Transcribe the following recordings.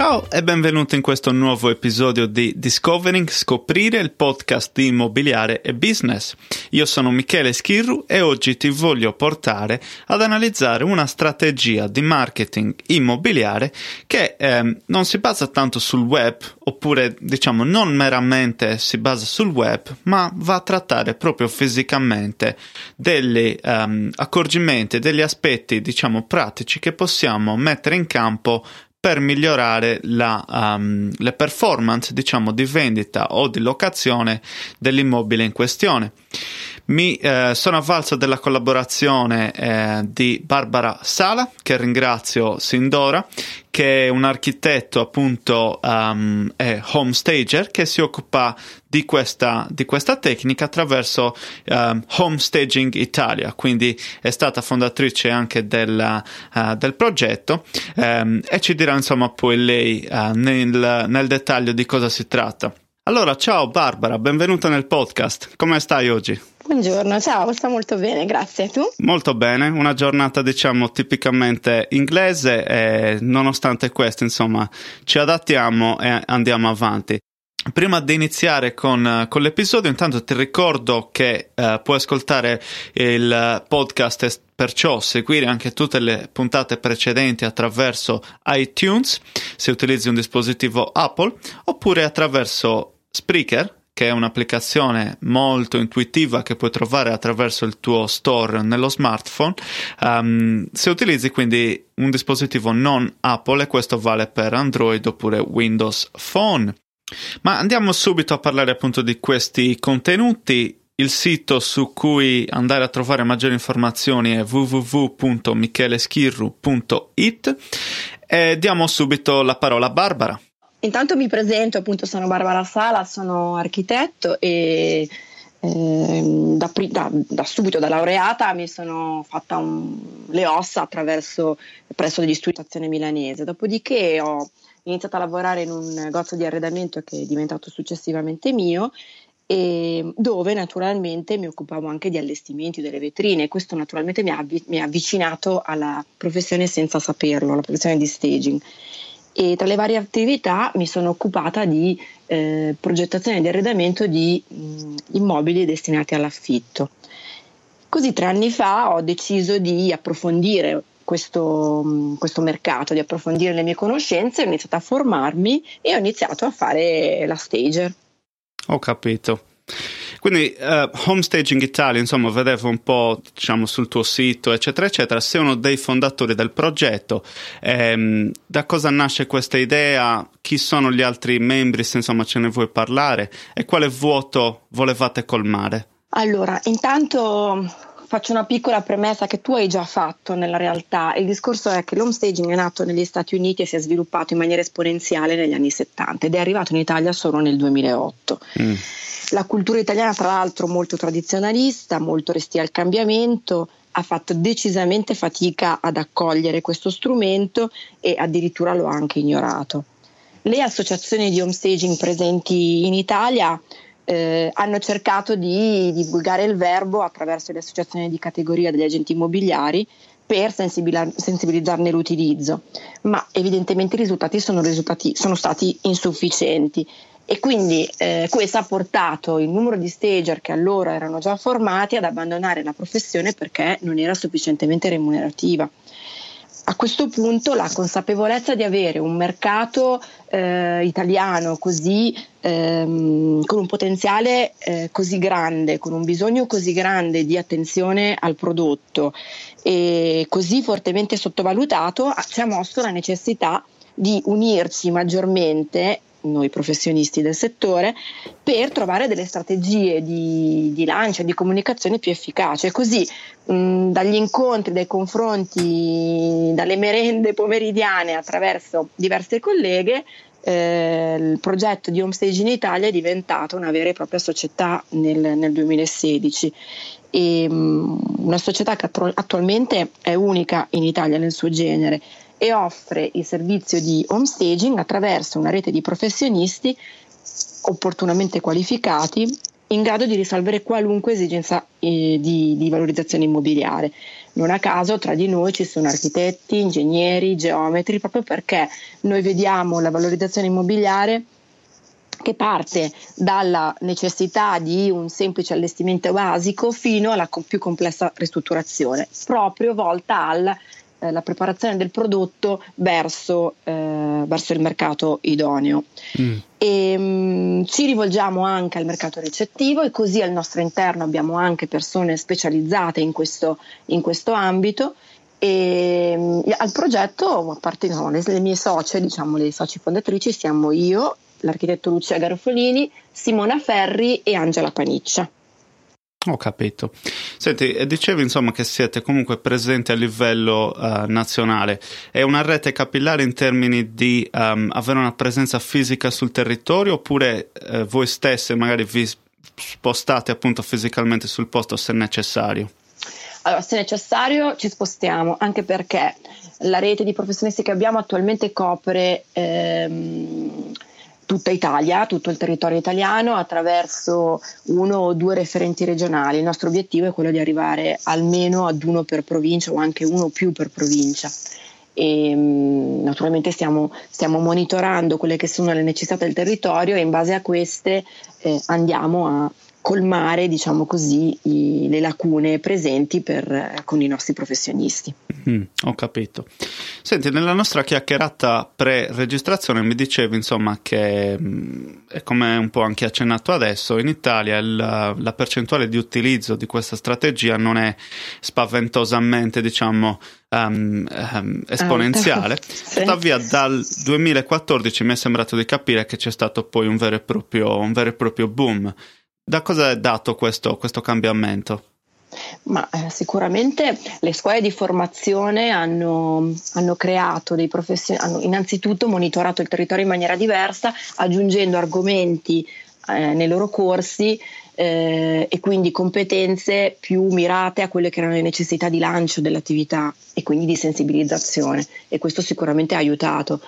Ciao e benvenuto in questo nuovo episodio di Discovering Scoprire il podcast di immobiliare e business. Io sono Michele Schirru e oggi ti voglio portare ad analizzare una strategia di marketing immobiliare che eh, non si basa tanto sul web, oppure diciamo non meramente si basa sul web, ma va a trattare proprio fisicamente degli um, accorgimenti, degli aspetti diciamo pratici che possiamo mettere in campo per migliorare la, um, le performance diciamo di vendita o di locazione dell'immobile in questione. Mi eh, sono avvalso della collaborazione eh, di Barbara Sala, che ringrazio sin d'ora, che è un architetto appunto um, home stager che si occupa di questa, di questa tecnica attraverso um, Home Staging Italia, quindi è stata fondatrice anche del, uh, del progetto um, e ci dirà insomma poi lei uh, nel, nel dettaglio di cosa si tratta. Allora, ciao Barbara, benvenuta nel podcast. Come stai oggi? Buongiorno, ciao, sto molto bene, grazie. Tu? Molto bene, una giornata diciamo tipicamente inglese e nonostante questo, insomma, ci adattiamo e andiamo avanti. Prima di iniziare con, con, l'episodio, intanto ti ricordo che uh, puoi ascoltare il podcast e perciò seguire anche tutte le puntate precedenti attraverso iTunes se utilizzi un dispositivo Apple oppure attraverso Spreaker che è un'applicazione molto intuitiva che puoi trovare attraverso il tuo store nello smartphone. Um, se utilizzi quindi un dispositivo non Apple, e questo vale per Android oppure Windows Phone. Ma andiamo subito a parlare appunto di questi contenuti. Il sito su cui andare a trovare maggiori informazioni è www.micheleschirru.it e diamo subito la parola a Barbara. Intanto mi presento, appunto sono Barbara Sala, sono architetto e eh, da, da, da, subito da laureata mi sono fatta un, le ossa attraverso presso di milanese, dopodiché ho iniziato a lavorare in un negozio di arredamento che è diventato successivamente mio dove naturalmente mi occupavo anche di allestimenti delle vetrine. Questo naturalmente mi ha, mi ha avvicinato alla professione senza saperlo, alla professione di staging. E tra le varie attività mi sono occupata di eh, progettazione di arredamento di mh, immobili destinati all'affitto. Così tre anni fa ho deciso di approfondire questo, questo, mercato, di approfondire le mie conoscenze, ho iniziato a formarmi e ho iniziato a fare la stager. Ho capito. Quindi uh, Home Staging Italia, insomma, vedevo un po' diciamo, sul tuo sito, eccetera, eccetera. Sei uno dei fondatori del progetto. Ehm, da cosa nasce questa idea? Chi sono gli altri membri, se insomma ce ne vuoi parlare? E quale vuoto volevate colmare? Allora, intanto faccio una piccola premessa che tu hai già fatto nella realtà. Il discorso è che l'home staging è nato negli Stati Uniti e si è sviluppato in maniera esponenziale negli anni 70 ed è arrivato in Italia solo nel 2008. Mm. La cultura italiana, tra l'altro, molto tradizionalista, molto restia al cambiamento, ha fatto decisamente fatica ad accogliere questo strumento e addirittura lo ha anche ignorato. Le associazioni di home staging presenti in Italia eh, hanno cercato di divulgare il verbo attraverso le associazioni di categoria degli agenti immobiliari per sensibilizzarne l'utilizzo, ma evidentemente i risultati sono, risultati, sono stati insufficienti. E quindi eh, questo ha portato il numero di stager che allora erano già formati ad abbandonare la professione perché non era sufficientemente remunerativa a questo punto la consapevolezza di avere un mercato eh, italiano così, ehm, con un potenziale eh, così grande, con un bisogno così grande di attenzione al prodotto e così fortemente sottovalutato, ci ha mosso la necessità di unirci maggiormente noi professionisti del settore, per trovare delle strategie di, di lancio, di comunicazione più efficaci. Così mh, dagli incontri, dai confronti, dalle merende pomeridiane attraverso diverse colleghe, eh, il progetto di Homestage in Italia è diventato una vera e propria società nel, nel 2016 e um, una società che attualmente è unica in Italia nel suo genere e offre il servizio di home staging attraverso una rete di professionisti opportunamente qualificati in grado di risolvere qualunque esigenza eh, di, di, valorizzazione immobiliare. Non a caso tra di noi ci sono architetti, ingegneri, geometri, proprio perché noi vediamo la valorizzazione immobiliare che parte dalla necessità di un semplice allestimento basico fino alla più complessa ristrutturazione, proprio volta alla eh, preparazione del prodotto verso, eh, verso il mercato idoneo. Mm. E, mh, mm, ci rivolgiamo anche al mercato ricettivo e così al nostro interno abbiamo anche persone specializzate in questo, in questo ambito e mh, al progetto, a parte no, le, le, mie socie, diciamo le soci fondatrici, siamo io l'architetto Lucia Garofolini, Simona Ferri e Angela Paniccia. Ho capito. Senti, dicevi insomma che siete comunque presenti a livello uh, nazionale. È una rete capillare in termini di um, avere una presenza fisica sul territorio oppure uh, voi stesse magari vi spostate appunto fisicamente sul posto se necessario? Allora, se necessario ci spostiamo, anche perché la rete di professionisti che abbiamo attualmente copre ehm, tutta Italia, tutto il territorio italiano attraverso uno o due referenti regionali. Il nostro obiettivo è quello di arrivare almeno ad uno per provincia o anche uno o più per provincia. E, mm, naturalmente stiamo, stiamo, monitorando quelle che sono le necessità del territorio e in base a queste eh, andiamo a colmare diciamo così, i, le lacune presenti per, con i nostri professionisti. Mm, ho capito. Senti, nella nostra chiacchierata pre-registrazione mi dicevi insomma che, mm, è come un po' anche accennato adesso, in Italia il, la percentuale di utilizzo di questa strategia non è spaventosamente diciamo um, um, esponenziale. sì. Tuttavia dal 2014 mi è sembrato di capire che c'è stato poi un vero e proprio, un vero e proprio boom. Da cosa è dato questo, questo cambiamento? Ma eh, sicuramente le scuole di formazione hanno, hanno creato dei professionisti, hanno innanzitutto monitorato il territorio in maniera diversa, aggiungendo argomenti eh, nei loro corsi eh, e quindi competenze più mirate a quelle che erano le necessità di lancio dell'attività e quindi di sensibilizzazione e questo sicuramente ha aiutato.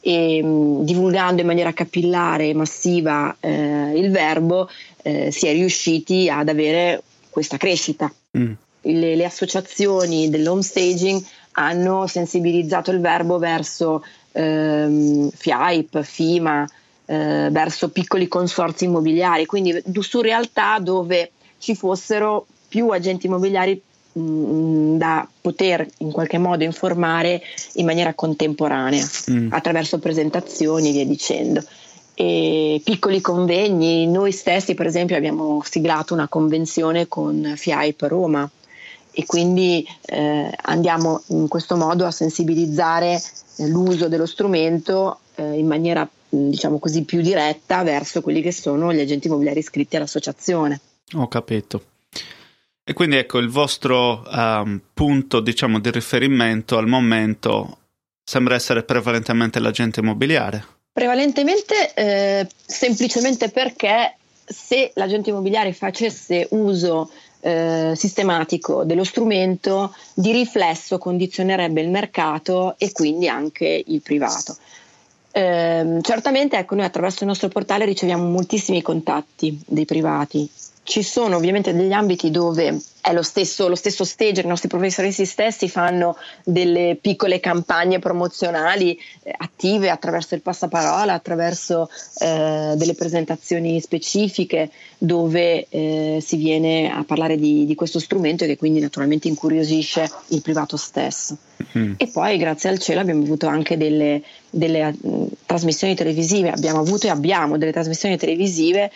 E, mh, divulgando in maniera capillare e massiva eh, il verbo eh, si è riusciti ad avere questa crescita. Mm. Le, le, associazioni dell'home staging hanno sensibilizzato il verbo verso ehm, FIAIP, FIMA, eh, verso piccoli consorzi immobiliari, quindi su realtà dove ci fossero più agenti immobiliari mh, mm, da poter in qualche modo informare in maniera contemporanea mm. attraverso presentazioni e via dicendo e piccoli convegni. Noi stessi, per esempio, abbiamo siglato una convenzione con FIAIP Roma e quindi eh, andiamo in questo modo a sensibilizzare eh, l'uso dello strumento eh, in maniera diciamo così più diretta verso quelli che sono gli agenti immobiliari iscritti all'associazione. Ho capito. E quindi ecco il vostro um, punto diciamo di riferimento al momento sembra essere prevalentemente l'agente immobiliare. Prevalentemente eh, semplicemente perché se l'agente immobiliare facesse uso eh, sistematico dello strumento, di riflesso condizionerebbe il mercato e quindi anche il privato. Eh, certamente ecco, noi attraverso il nostro portale riceviamo moltissimi contatti dei privati ci sono ovviamente degli ambiti dove è lo stesso, lo stesso stage, i nostri professoristi stessi fanno delle piccole campagne promozionali eh, attive attraverso il passaparola, attraverso eh, delle presentazioni specifiche dove eh, si viene a parlare di, di, questo strumento e che quindi naturalmente incuriosisce il privato stesso. Mm. E poi grazie al cielo abbiamo avuto anche delle, delle uh, trasmissioni televisive, abbiamo avuto e abbiamo delle trasmissioni televisive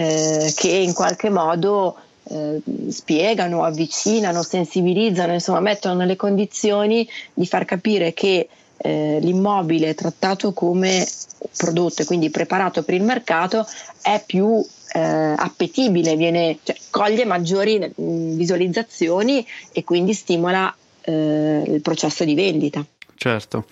eh, che in qualche modo eh, spiegano, avvicinano, sensibilizzano, insomma mettono nelle condizioni di far capire che eh, l'immobile trattato come prodotto e quindi preparato per il mercato è più eh, appetibile, viene, cioè, coglie maggiori mh, visualizzazioni e quindi stimola eh, il processo di vendita. Certo.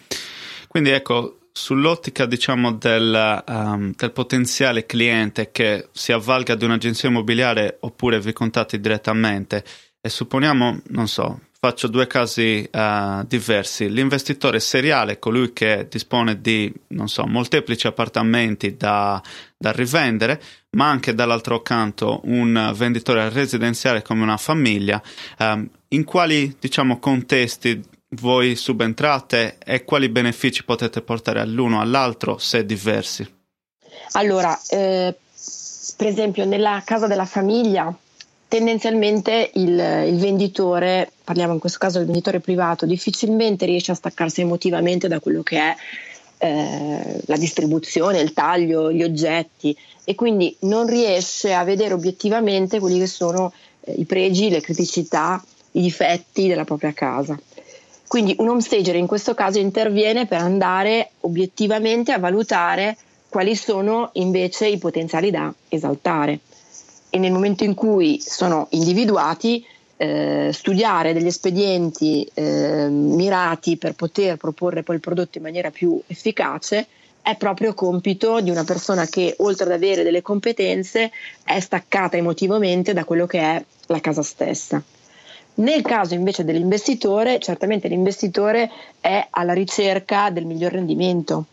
Quindi ecco, sull'ottica diciamo del, um, del, potenziale cliente che si avvalga di un'agenzia immobiliare oppure vi contatti direttamente, e supponiamo, non so, faccio due casi uh, diversi. L'investitore seriale colui che dispone di, non so, molteplici appartamenti da, da rivendere, ma anche dall'altro canto un venditore residenziale come una famiglia. Um, in quali, diciamo, contesti voi subentrate e quali benefici potete portare all'uno o all'altro se diversi? Allora, eh, per esempio, nella casa della famiglia tendenzialmente il, il, venditore, parliamo in questo caso del venditore privato, difficilmente riesce a staccarsi emotivamente da quello che è eh, la distribuzione, il taglio, gli oggetti e quindi non riesce a vedere obiettivamente quelli che sono eh, i pregi, le criticità, i difetti della propria casa. Quindi un home stager in questo caso interviene per andare obiettivamente a valutare quali sono invece i potenziali da esaltare e nel momento in cui sono individuati eh, studiare degli espedienti eh, mirati per poter proporre poi il prodotto in maniera più efficace è proprio compito di una persona che oltre ad avere delle competenze è staccata emotivamente da quello che è la casa stessa. Nel caso invece dell'investitore, certamente l'investitore è alla ricerca del miglior rendimento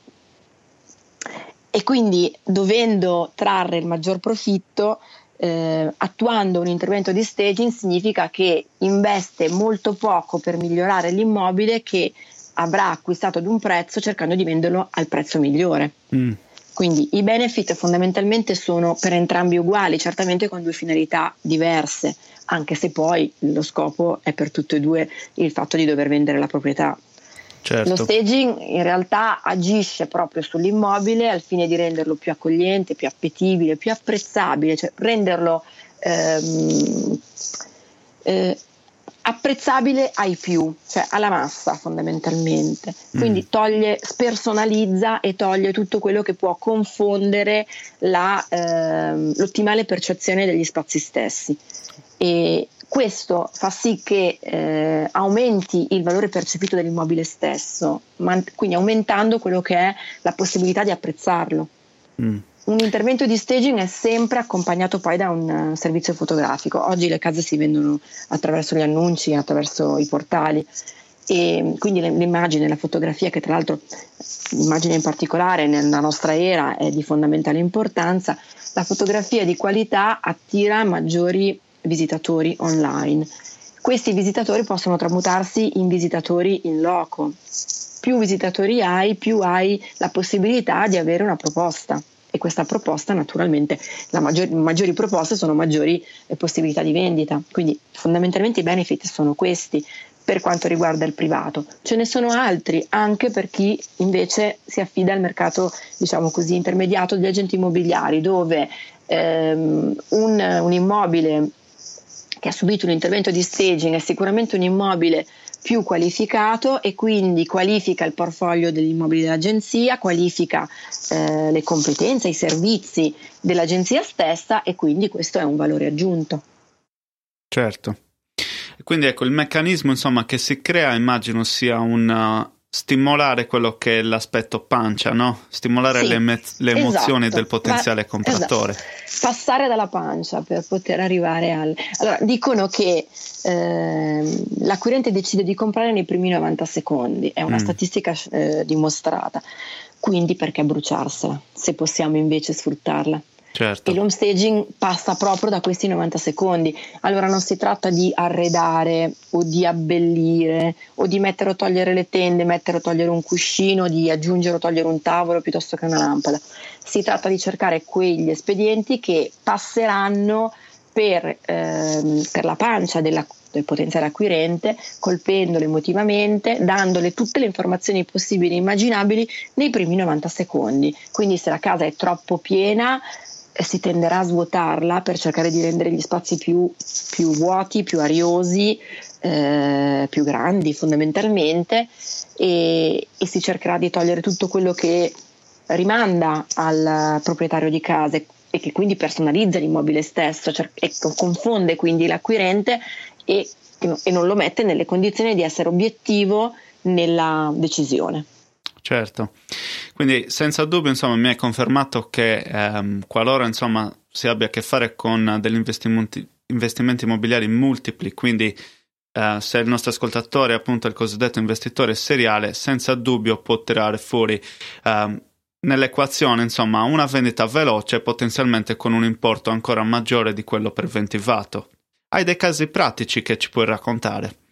e quindi dovendo trarre il maggior profitto eh, attuando un intervento di staging significa che investe molto poco per migliorare l'immobile che avrà acquistato ad un prezzo cercando di venderlo al prezzo migliore. Mm. Quindi i benefit fondamentalmente sono per entrambi uguali, certamente con due finalità diverse, anche se poi lo scopo è per tutte e due il fatto di dover vendere la proprietà. Certo. Lo staging in realtà agisce proprio sull'immobile al fine di renderlo più accogliente, più appetibile, più apprezzabile, cioè renderlo ehm, eh, apprezzabile ai più, cioè alla massa fondamentalmente. Quindi mm. toglie, spersonalizza e toglie tutto quello che può confondere la, ehm, l'ottimale percezione degli spazi stessi. E, questo fa sì che eh, aumenti il valore percepito dell'immobile stesso, man- quindi aumentando quello che è la possibilità di apprezzarlo. Mm. Un intervento di staging è sempre accompagnato poi da un uh, servizio fotografico. Oggi le case si vendono attraverso gli annunci, attraverso i portali e quindi l'immagine, la fotografia che tra l'altro l'immagine in particolare nella nostra era è di fondamentale importanza, la fotografia di qualità attira maggiori visitatori online. Questi visitatori possono tramutarsi in visitatori in loco. Più visitatori hai, più hai la possibilità di avere una proposta e questa proposta naturalmente, le maggiori, maggiori proposte sono maggiori eh, possibilità di vendita. Quindi fondamentalmente i benefit sono questi per quanto riguarda il privato. Ce ne sono altri anche per chi invece si affida al mercato, diciamo così, intermediato degli agenti immobiliari, dove ehm, un, un immobile che ha subito un intervento di staging è sicuramente un immobile più qualificato e quindi qualifica il portfolio degli immobili dell'agenzia, qualifica eh, le competenze, i servizi dell'agenzia stessa e quindi questo è un valore aggiunto. Certo. Quindi ecco, il meccanismo insomma, che si crea immagino sia un, stimolare quello che è l'aspetto pancia, no? Stimolare sì, le, me- le, emozioni esatto, del potenziale ma, compratore. Esatto. Passare dalla pancia per poter arrivare al... Allora, dicono che eh, l'acquirente decide di comprare nei primi 90 secondi, è una mm. statistica eh, dimostrata, quindi perché bruciarsela, se possiamo invece sfruttarla? Certo. E l'home staging passa proprio da questi 90 secondi. Allora non si tratta di arredare o di abbellire o di mettere o togliere le tende, mettere o togliere un cuscino, di aggiungere o togliere un tavolo piuttosto che una lampada. Si tratta di cercare quegli espedienti che passeranno per, ehm, per la pancia della, del potenziale acquirente, colpendolo emotivamente, dandole tutte le informazioni possibili e immaginabili nei primi 90 secondi. Quindi se la casa è troppo piena, si tenderà a svuotarla per cercare di rendere gli spazi più, più vuoti, più ariosi, eh, più grandi fondamentalmente e, e, si cercherà di togliere tutto quello che rimanda al proprietario di casa e che quindi personalizza l'immobile stesso cioè, e confonde quindi l'acquirente e, e non lo mette nelle condizioni di essere obiettivo nella decisione. Certo, quindi senza dubbio insomma, mi è confermato che ehm, qualora insomma, si abbia a che fare con degli investimenti, investimenti immobiliari multipli, quindi uh, se il nostro ascoltatore è appunto il cosiddetto investitore seriale, senza dubbio può tirare fuori uh, nell'equazione insomma una vendita veloce potenzialmente con un importo ancora maggiore di quello preventivato. Hai dei casi pratici che ci puoi raccontare?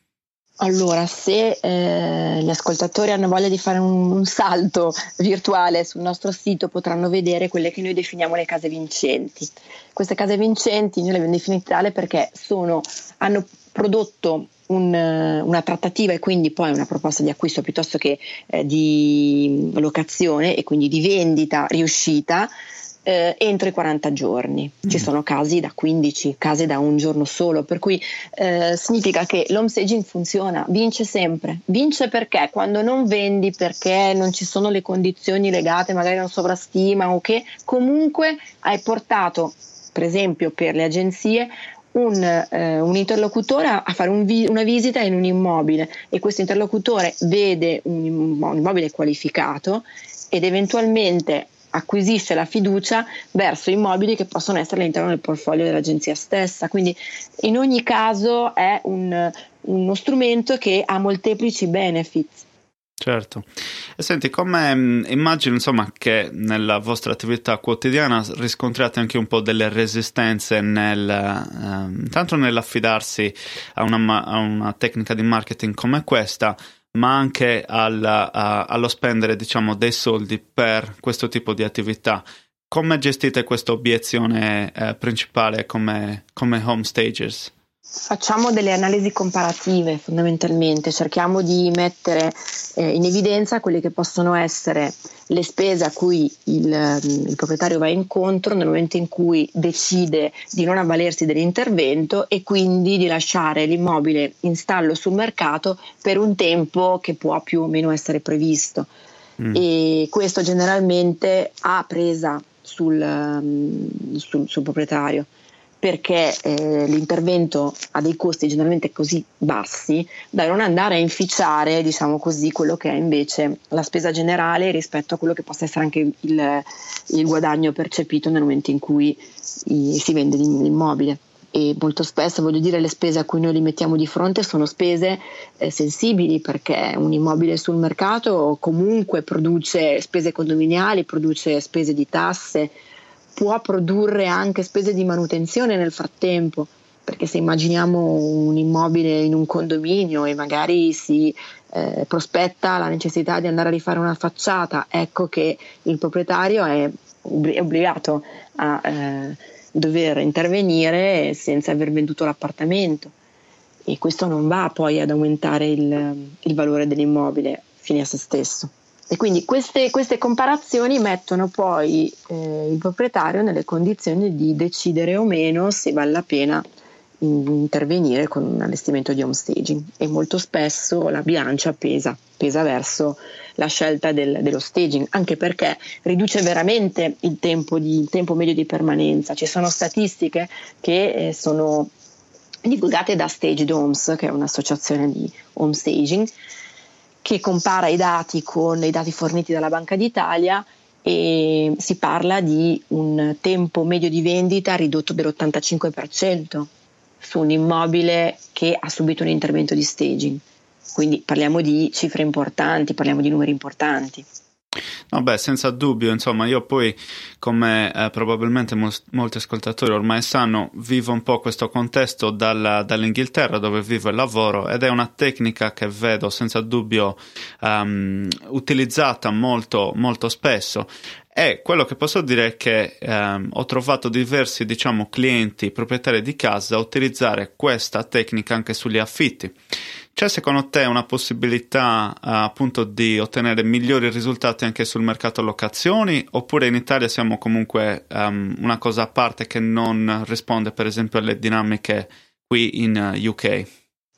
Allora, se eh, gli ascoltatori hanno voglia di fare un, un, salto virtuale sul nostro sito, potranno vedere quelle che noi definiamo le case vincenti. Queste case vincenti noi le abbiamo definite tale perché sono, hanno prodotto un, una trattativa e quindi poi una proposta di acquisto piuttosto che eh, di locazione e quindi di vendita riuscita eh, entro i 40 giorni. Mm. Ci sono casi da 15, casi da un giorno solo, per cui eh, significa che l'home staging funziona, vince sempre. Vince perché quando non vendi, perché non ci sono le condizioni legate magari a una sovrastima o che comunque hai portato, per esempio per le agenzie, un, eh, un, interlocutore a fare un vi- una visita in un immobile e questo interlocutore vede un, un immobile qualificato ed eventualmente acquisisce la fiducia verso immobili che possono essere all'interno del portfolio dell'agenzia stessa. Quindi in ogni caso è un, uno strumento che ha molteplici benefits. Certo. E senti, come mm, immagino insomma che nella vostra attività quotidiana riscontriate anche un po' delle resistenze nel, eh, tanto nell'affidarsi a una, a una tecnica di marketing come questa, ma anche al, a, allo spendere diciamo, dei soldi per questo tipo di attività. Come gestite questa obiezione eh, principale come, come home stagers? Facciamo delle analisi comparative fondamentalmente, cerchiamo di mettere eh, in evidenza quelle che possono essere le spese a cui il, mm, il, proprietario va incontro nel momento in cui decide di non avvalersi dell'intervento e quindi di lasciare l'immobile in stallo sul mercato per un tempo che può più o meno essere previsto. Mm. E questo generalmente ha presa sul, mm, sul, sul proprietario perché eh, l'intervento ha dei costi generalmente così bassi da non andare a inficiare, diciamo così, quello che è invece la spesa generale rispetto a quello che possa essere anche il, il guadagno percepito nel momento in cui i, si vende l'immobile. E molto spesso voglio dire le spese a cui noi li mettiamo di fronte sono spese eh, sensibili perché un immobile sul mercato comunque produce spese condominiali, produce spese di tasse, può produrre anche spese di manutenzione nel frattempo, perché se immaginiamo un immobile in un condominio e magari si eh, prospetta la necessità di andare a rifare una facciata, ecco che il proprietario è, obbligato a eh, dover intervenire senza aver venduto l'appartamento e questo non va poi ad aumentare il, il valore dell'immobile fine a se stesso. E quindi queste, queste comparazioni mettono poi eh, il proprietario nelle condizioni di decidere o meno se vale la pena intervenire con un allestimento di home staging e molto spesso la bilancia pesa, pesa verso la scelta del, dello staging, anche perché riduce veramente il tempo, di, il tempo medio di permanenza. Ci sono statistiche che eh, sono divulgate da Stage Homes, che è un'associazione di home staging, che compara i dati con i dati forniti dalla Banca d'Italia e si parla di un tempo medio di vendita ridotto dell'85% su un immobile che ha subito un intervento di staging. Quindi parliamo di cifre importanti, parliamo di numeri importanti. No, senza dubbio, insomma, io poi, come eh, probabilmente mo- molti ascoltatori ormai sanno, vivo un po' questo contesto dalla, dall'Inghilterra dove vivo e lavoro ed è una tecnica che vedo senza dubbio um, utilizzata molto, molto spesso e quello che posso dire è che ehm, ho trovato diversi, diciamo, clienti proprietari di casa utilizzare questa tecnica anche sugli affitti. C'è secondo te una possibilità uh, appunto di ottenere migliori risultati anche sul mercato locazioni oppure in Italia siamo comunque um, una cosa a parte che non risponde per esempio alle dinamiche qui in uh, UK?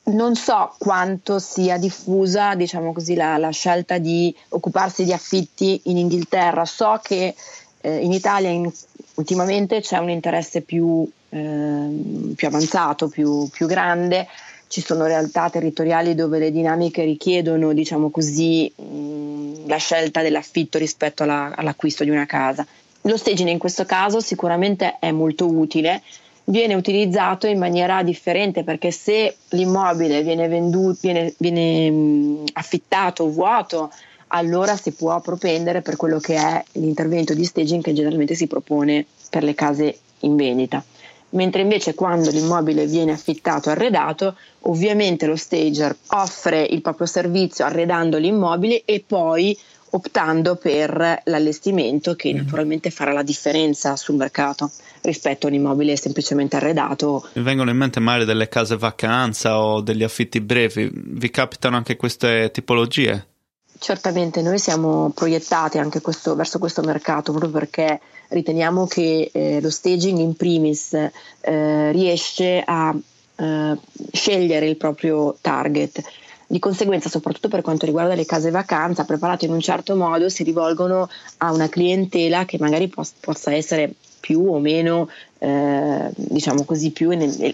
Non so quanto sia diffusa diciamo così, la, la, scelta di occuparsi di affitti in Inghilterra, so che eh, in Italia in, ultimamente c'è un interesse più, eh, più avanzato, più, più grande ci sono realtà territoriali dove le dinamiche richiedono, diciamo così, mh, la scelta dell'affitto rispetto alla, all'acquisto di una casa. Lo staging in questo caso sicuramente è molto utile viene utilizzato in maniera differente perché se l'immobile viene venduto, viene, viene mh, affittato vuoto, allora si può propendere per quello che è l'intervento di staging che generalmente si propone per le case in vendita. Mentre invece quando l'immobile viene affittato arredato, ovviamente lo stager offre il proprio servizio arredando l'immobile e poi optando per l'allestimento che mm. naturalmente farà la differenza sul mercato rispetto a un immobile semplicemente arredato. Mi vengono in mente magari delle case vacanza o degli affitti brevi, vi capitano anche queste tipologie? Certamente noi siamo proiettati anche questo, verso questo mercato proprio perché riteniamo che eh, lo staging in primis eh, riesce a eh, scegliere il proprio target di conseguenza, soprattutto per quanto riguarda le case vacanza, preparate in un certo modo, si rivolgono a una clientela che magari pos- possa essere più o meno, eh, diciamo così, più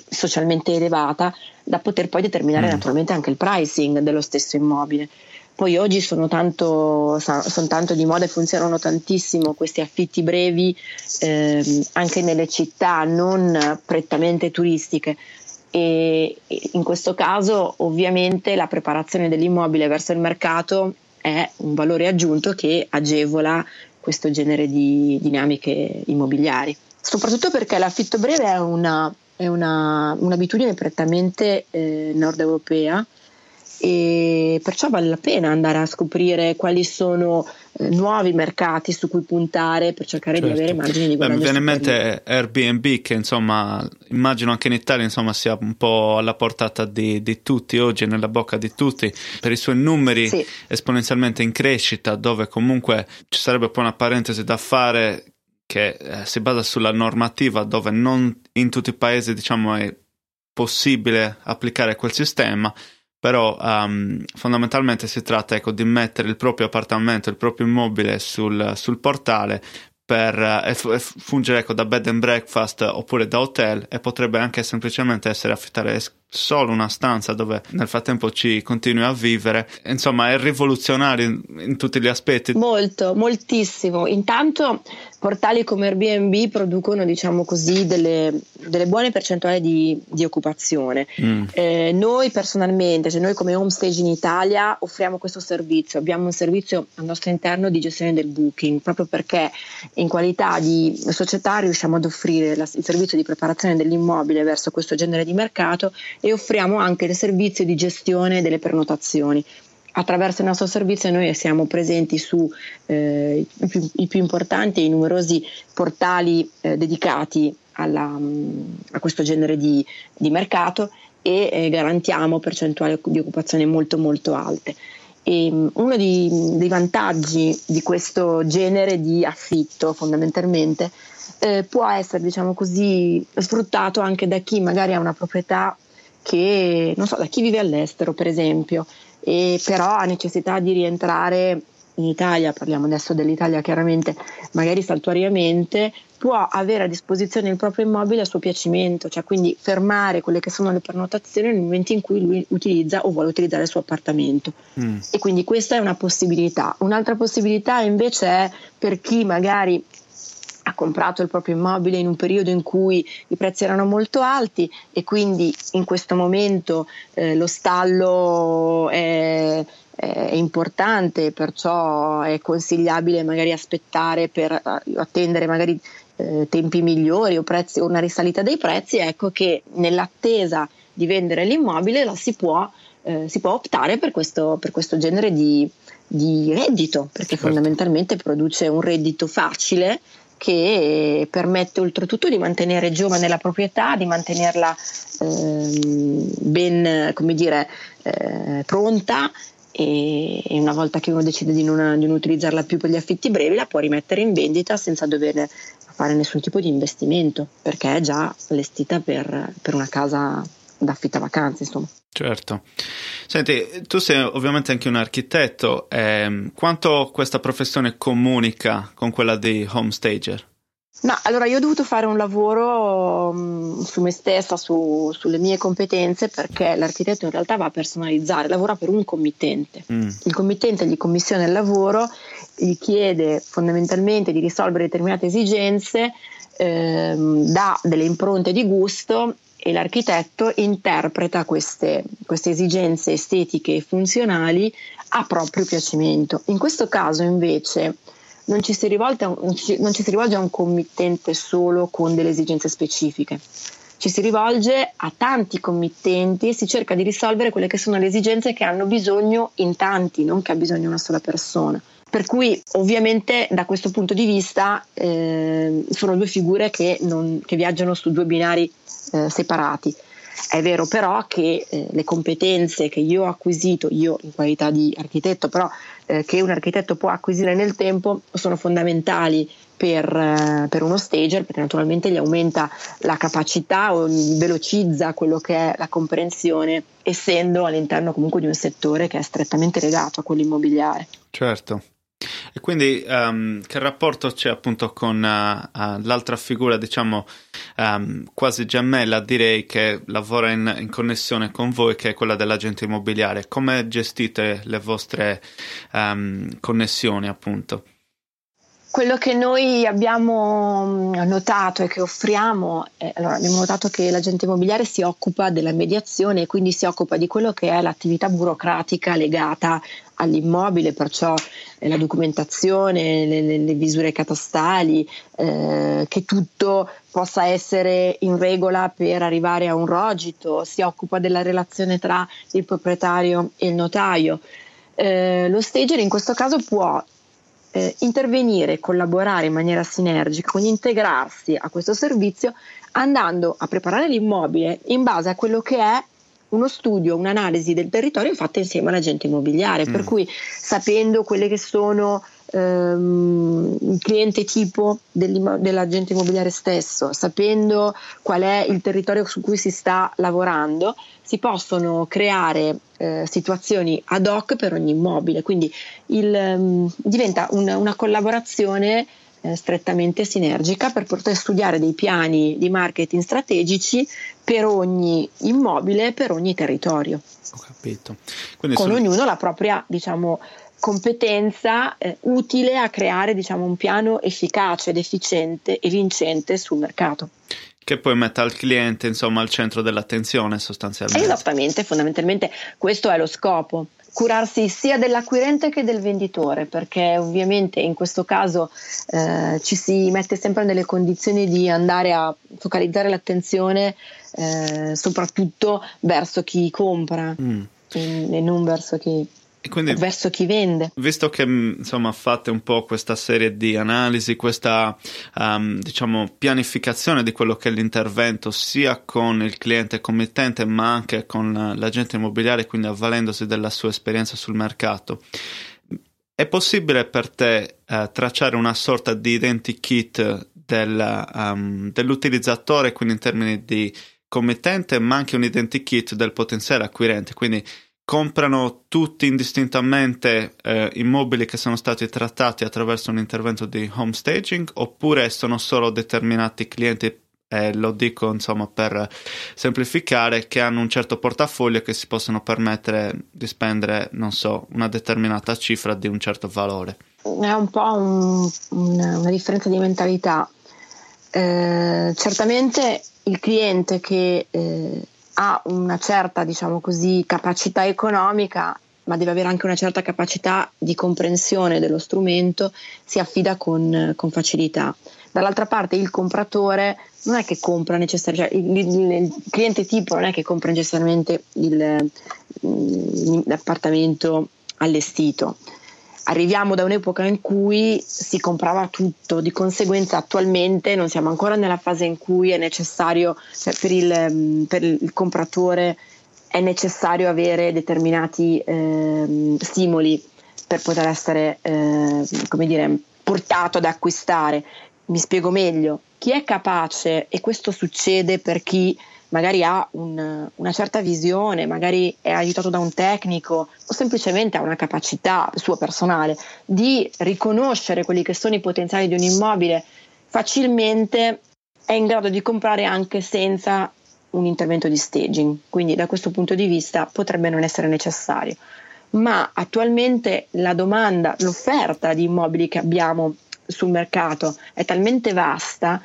socialmente elevata, da poter poi determinare mm. naturalmente anche il pricing dello stesso immobile. Poi oggi sono tanto, sono tanto, di moda e funzionano tantissimo questi affitti brevi eh, anche nelle città non prettamente turistiche, e in questo caso ovviamente la preparazione dell'immobile verso il mercato è un valore aggiunto che agevola questo genere di dinamiche immobiliari, soprattutto perché l'affitto breve è, una, è una, un'abitudine prettamente eh, nord europea e perciò vale la pena andare a scoprire quali sono eh, nuovi mercati su cui puntare per cercare certo. di avere margini di guadagno. Beh, mi viene in mente Airbnb che insomma immagino anche in Italia insomma, sia un po' alla portata di, di, tutti oggi, nella bocca di tutti, per i suoi numeri sì. esponenzialmente in crescita dove comunque ci sarebbe poi una parentesi da fare che eh, si basa sulla normativa dove non in tutti i paesi diciamo è possibile applicare quel sistema però um, fondamentalmente si tratta ecco, di mettere il proprio appartamento, il proprio immobile sul, sul portale per eh, fungere ecco, da bed and breakfast oppure da hotel e potrebbe anche semplicemente essere affittare solo una stanza dove nel frattempo ci continui a vivere. Insomma, è rivoluzionario in, in tutti gli aspetti. Molto, moltissimo. Intanto portali come Airbnb producono, diciamo così, delle, delle buone percentuali di, di occupazione. Mm. Eh, noi personalmente, cioè noi come Homestage in Italia, offriamo questo servizio. Abbiamo un servizio al nostro interno di gestione del booking, proprio perché in qualità di società riusciamo ad offrire la, il servizio di preparazione dell'immobile verso questo genere di mercato e offriamo anche il servizio di gestione delle prenotazioni attraverso il nostro servizio noi siamo presenti su eh, i, più, più, importanti e i numerosi portali eh, dedicati alla, a questo genere di, di mercato e eh, garantiamo percentuali di occupazione molto molto alte. E, um, uno di, dei vantaggi di questo genere di affitto fondamentalmente eh, può essere diciamo così sfruttato anche da chi magari ha una proprietà che non so da chi vive all'estero per esempio e però ha necessità di rientrare in Italia, parliamo adesso dell'Italia chiaramente, magari saltuariamente, può avere a disposizione il proprio immobile a suo piacimento, cioè quindi fermare quelle che sono le prenotazioni nel momento in cui lui utilizza o vuole utilizzare il suo appartamento. Mm. E quindi questa è una possibilità. Un'altra possibilità invece è per chi magari ha comprato il proprio immobile in un periodo in cui i prezzi erano molto alti e quindi in questo momento eh, lo stallo è, è, importante, perciò è consigliabile magari aspettare per eh, attendere magari eh, tempi migliori o, prezzi, o una risalita dei prezzi, ecco che nell'attesa di vendere l'immobile la si può, eh, si può optare per questo, per questo genere di, di reddito, perché certo. fondamentalmente produce un reddito facile che permette oltretutto di mantenere giovane la proprietà, di mantenerla eh, ben, dire, eh, pronta e, una volta che uno decide di non, di non, utilizzarla più per gli affitti brevi la può rimettere in vendita senza dover fare nessun tipo di investimento perché è già allestita per, per una casa d'affitta vacanze insomma. Certo. Senti, tu sei ovviamente anche un architetto, eh, quanto questa professione comunica con quella di home stager? No, allora io ho dovuto fare un lavoro um, su me stessa, su, sulle mie competenze, perché l'architetto in realtà va a personalizzare, lavora per un committente. Mm. Il committente gli commissiona il lavoro, gli chiede fondamentalmente di risolvere determinate esigenze, ehm, dà delle impronte di gusto e l'architetto interpreta queste, queste esigenze estetiche e funzionali a proprio piacimento. In questo caso invece non ci, si rivolge, non ci si rivolge a un committente solo con delle esigenze specifiche, ci si rivolge a tanti committenti e si cerca di risolvere quelle che sono le esigenze che hanno bisogno in tanti, non che ha bisogno una sola persona. Per cui ovviamente da questo punto di vista eh, sono due figure che, non, che, viaggiano su due binari eh, separati. È vero però che eh, le competenze che io ho acquisito, io in qualità di architetto, però eh, che un architetto può acquisire nel tempo sono fondamentali per, eh, per, uno stager perché naturalmente gli aumenta la capacità o velocizza quello che è la comprensione essendo all'interno comunque di un settore che è strettamente legato a quello immobiliare. Certo. E quindi um, che rapporto c'è appunto con uh, uh, l'altra figura, diciamo, um, quasi gemella, direi che lavora in, in, connessione con voi, che è quella dell'agente immobiliare? Come gestite le vostre um, connessioni, appunto? Quello che noi abbiamo mm, notato e che offriamo, eh, allora abbiamo notato che l'agente immobiliare si occupa della mediazione e quindi si occupa di quello che è l'attività burocratica legata all'immobile, perciò eh, la documentazione, le, le, le visure catastali, eh, che tutto possa essere in regola per arrivare a un rogito, si occupa della relazione tra il proprietario e il notaio. Eh, lo stager in questo caso può eh, intervenire, collaborare in maniera sinergica, quindi integrarsi a questo servizio andando a preparare l'immobile in base a quello che è uno studio, un'analisi del territorio fatta insieme all'agente immobiliare, mm. per cui sapendo quelle che sono ehm, il cliente tipo dell'agente immobiliare stesso, sapendo qual è il territorio su cui si sta lavorando, si possono creare eh, situazioni ad hoc per ogni immobile, quindi il, um, diventa un, una collaborazione eh, strettamente sinergica per poter studiare dei piani di marketing strategici per ogni immobile, per ogni territorio. Ho capito. Quindi con sono... ognuno la propria, diciamo, competenza eh, utile a creare diciamo, un piano efficace ed efficiente e vincente sul mercato. Che poi metta il cliente insomma al centro dell'attenzione sostanzialmente. Esattamente, fondamentalmente questo è lo scopo curarsi sia dell'acquirente che del venditore, perché ovviamente in questo caso eh, ci si mette sempre nelle condizioni di andare a focalizzare l'attenzione eh, soprattutto verso chi compra mm. e, e non verso chi quindi, verso chi vende. Visto che mm, insomma fate un po' questa serie di analisi, questa um, diciamo pianificazione di quello che è l'intervento sia con il cliente committente ma anche con l'agente immobiliare, quindi avvalendosi della sua esperienza sul mercato, è possibile per te uh, tracciare una sorta di identikit del, um, dell'utilizzatore, quindi in termini di committente, ma anche un identikit del potenziale acquirente, quindi comprano tutti indistintamente eh, immobili che sono stati trattati attraverso un intervento di home staging oppure sono solo determinati clienti eh, lo dico insomma per semplificare che hanno un certo portafoglio che si possono permettere di spendere non so una determinata cifra di un certo valore. È un po' un, una, una, differenza di mentalità. Eh, certamente il cliente che eh, ha una certa, diciamo così, capacità economica, ma deve avere anche una certa capacità di comprensione dello strumento, si affida con, con facilità. Dall'altra parte il compratore non è che compra necessariamente, cioè il, il, il, cliente tipo non è che compra necessariamente mm, l'appartamento allestito, arriviamo da un'epoca in cui si comprava tutto, di conseguenza attualmente non siamo ancora nella fase in cui è necessario, cioè per, il, mm, per il compratore è necessario avere determinati eh, stimoli per poter essere, eh, come dire, portato ad acquistare. Mi spiego meglio, chi è capace, e questo succede per chi magari ha un, una certa visione, magari è aiutato da un tecnico o semplicemente ha una capacità sua personale di riconoscere quelli che sono i potenziali di un immobile facilmente è in grado di comprare anche senza un intervento di staging, quindi da questo punto di vista potrebbe non essere necessario. Ma attualmente la domanda, l'offerta di immobili che abbiamo sul mercato è talmente vasta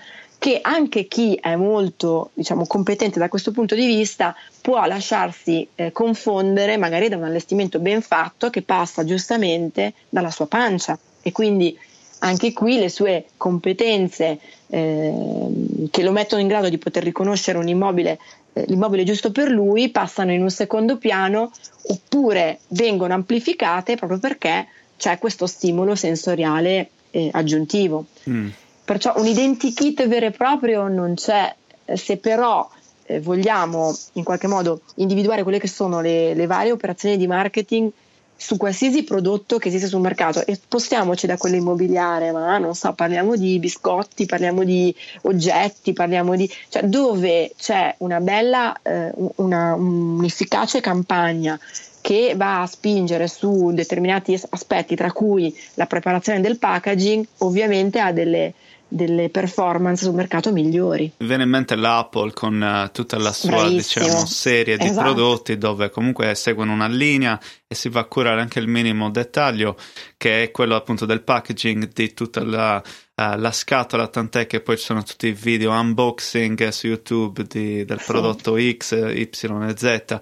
che anche chi è molto diciamo, competente da questo punto di vista può lasciarsi eh, confondere magari da un allestimento ben fatto che passa giustamente dalla sua pancia e quindi anche qui le sue competenze eh, che lo mettono in grado di poter riconoscere un immobile, eh, l'immobile giusto per lui passano in un secondo piano oppure vengono amplificate proprio perché c'è questo stimolo sensoriale eh, aggiuntivo. Mm. Perciò un identikit vero e proprio non c'è, se però eh, vogliamo in qualche modo individuare quelle che sono le, le varie operazioni di marketing su qualsiasi prodotto che esiste sul mercato e spostiamoci da quello immobiliare, ma non so, parliamo di biscotti, parliamo di oggetti, parliamo di cioè dove c'è una bella, eh, una, un'efficace campagna che va a spingere su determinati aspetti, tra cui la preparazione del packaging, ovviamente ha delle, delle performance sul mercato migliori. Mi viene in mente l'Apple con uh, tutta la sua diciamo, serie di esatto. prodotti dove comunque seguono una linea e si va a curare anche il minimo dettaglio che è quello appunto del packaging di tutta la uh, la scatola, tant'è che poi ci sono tutti i video unboxing su YouTube di, del prodotto X, Y e Z.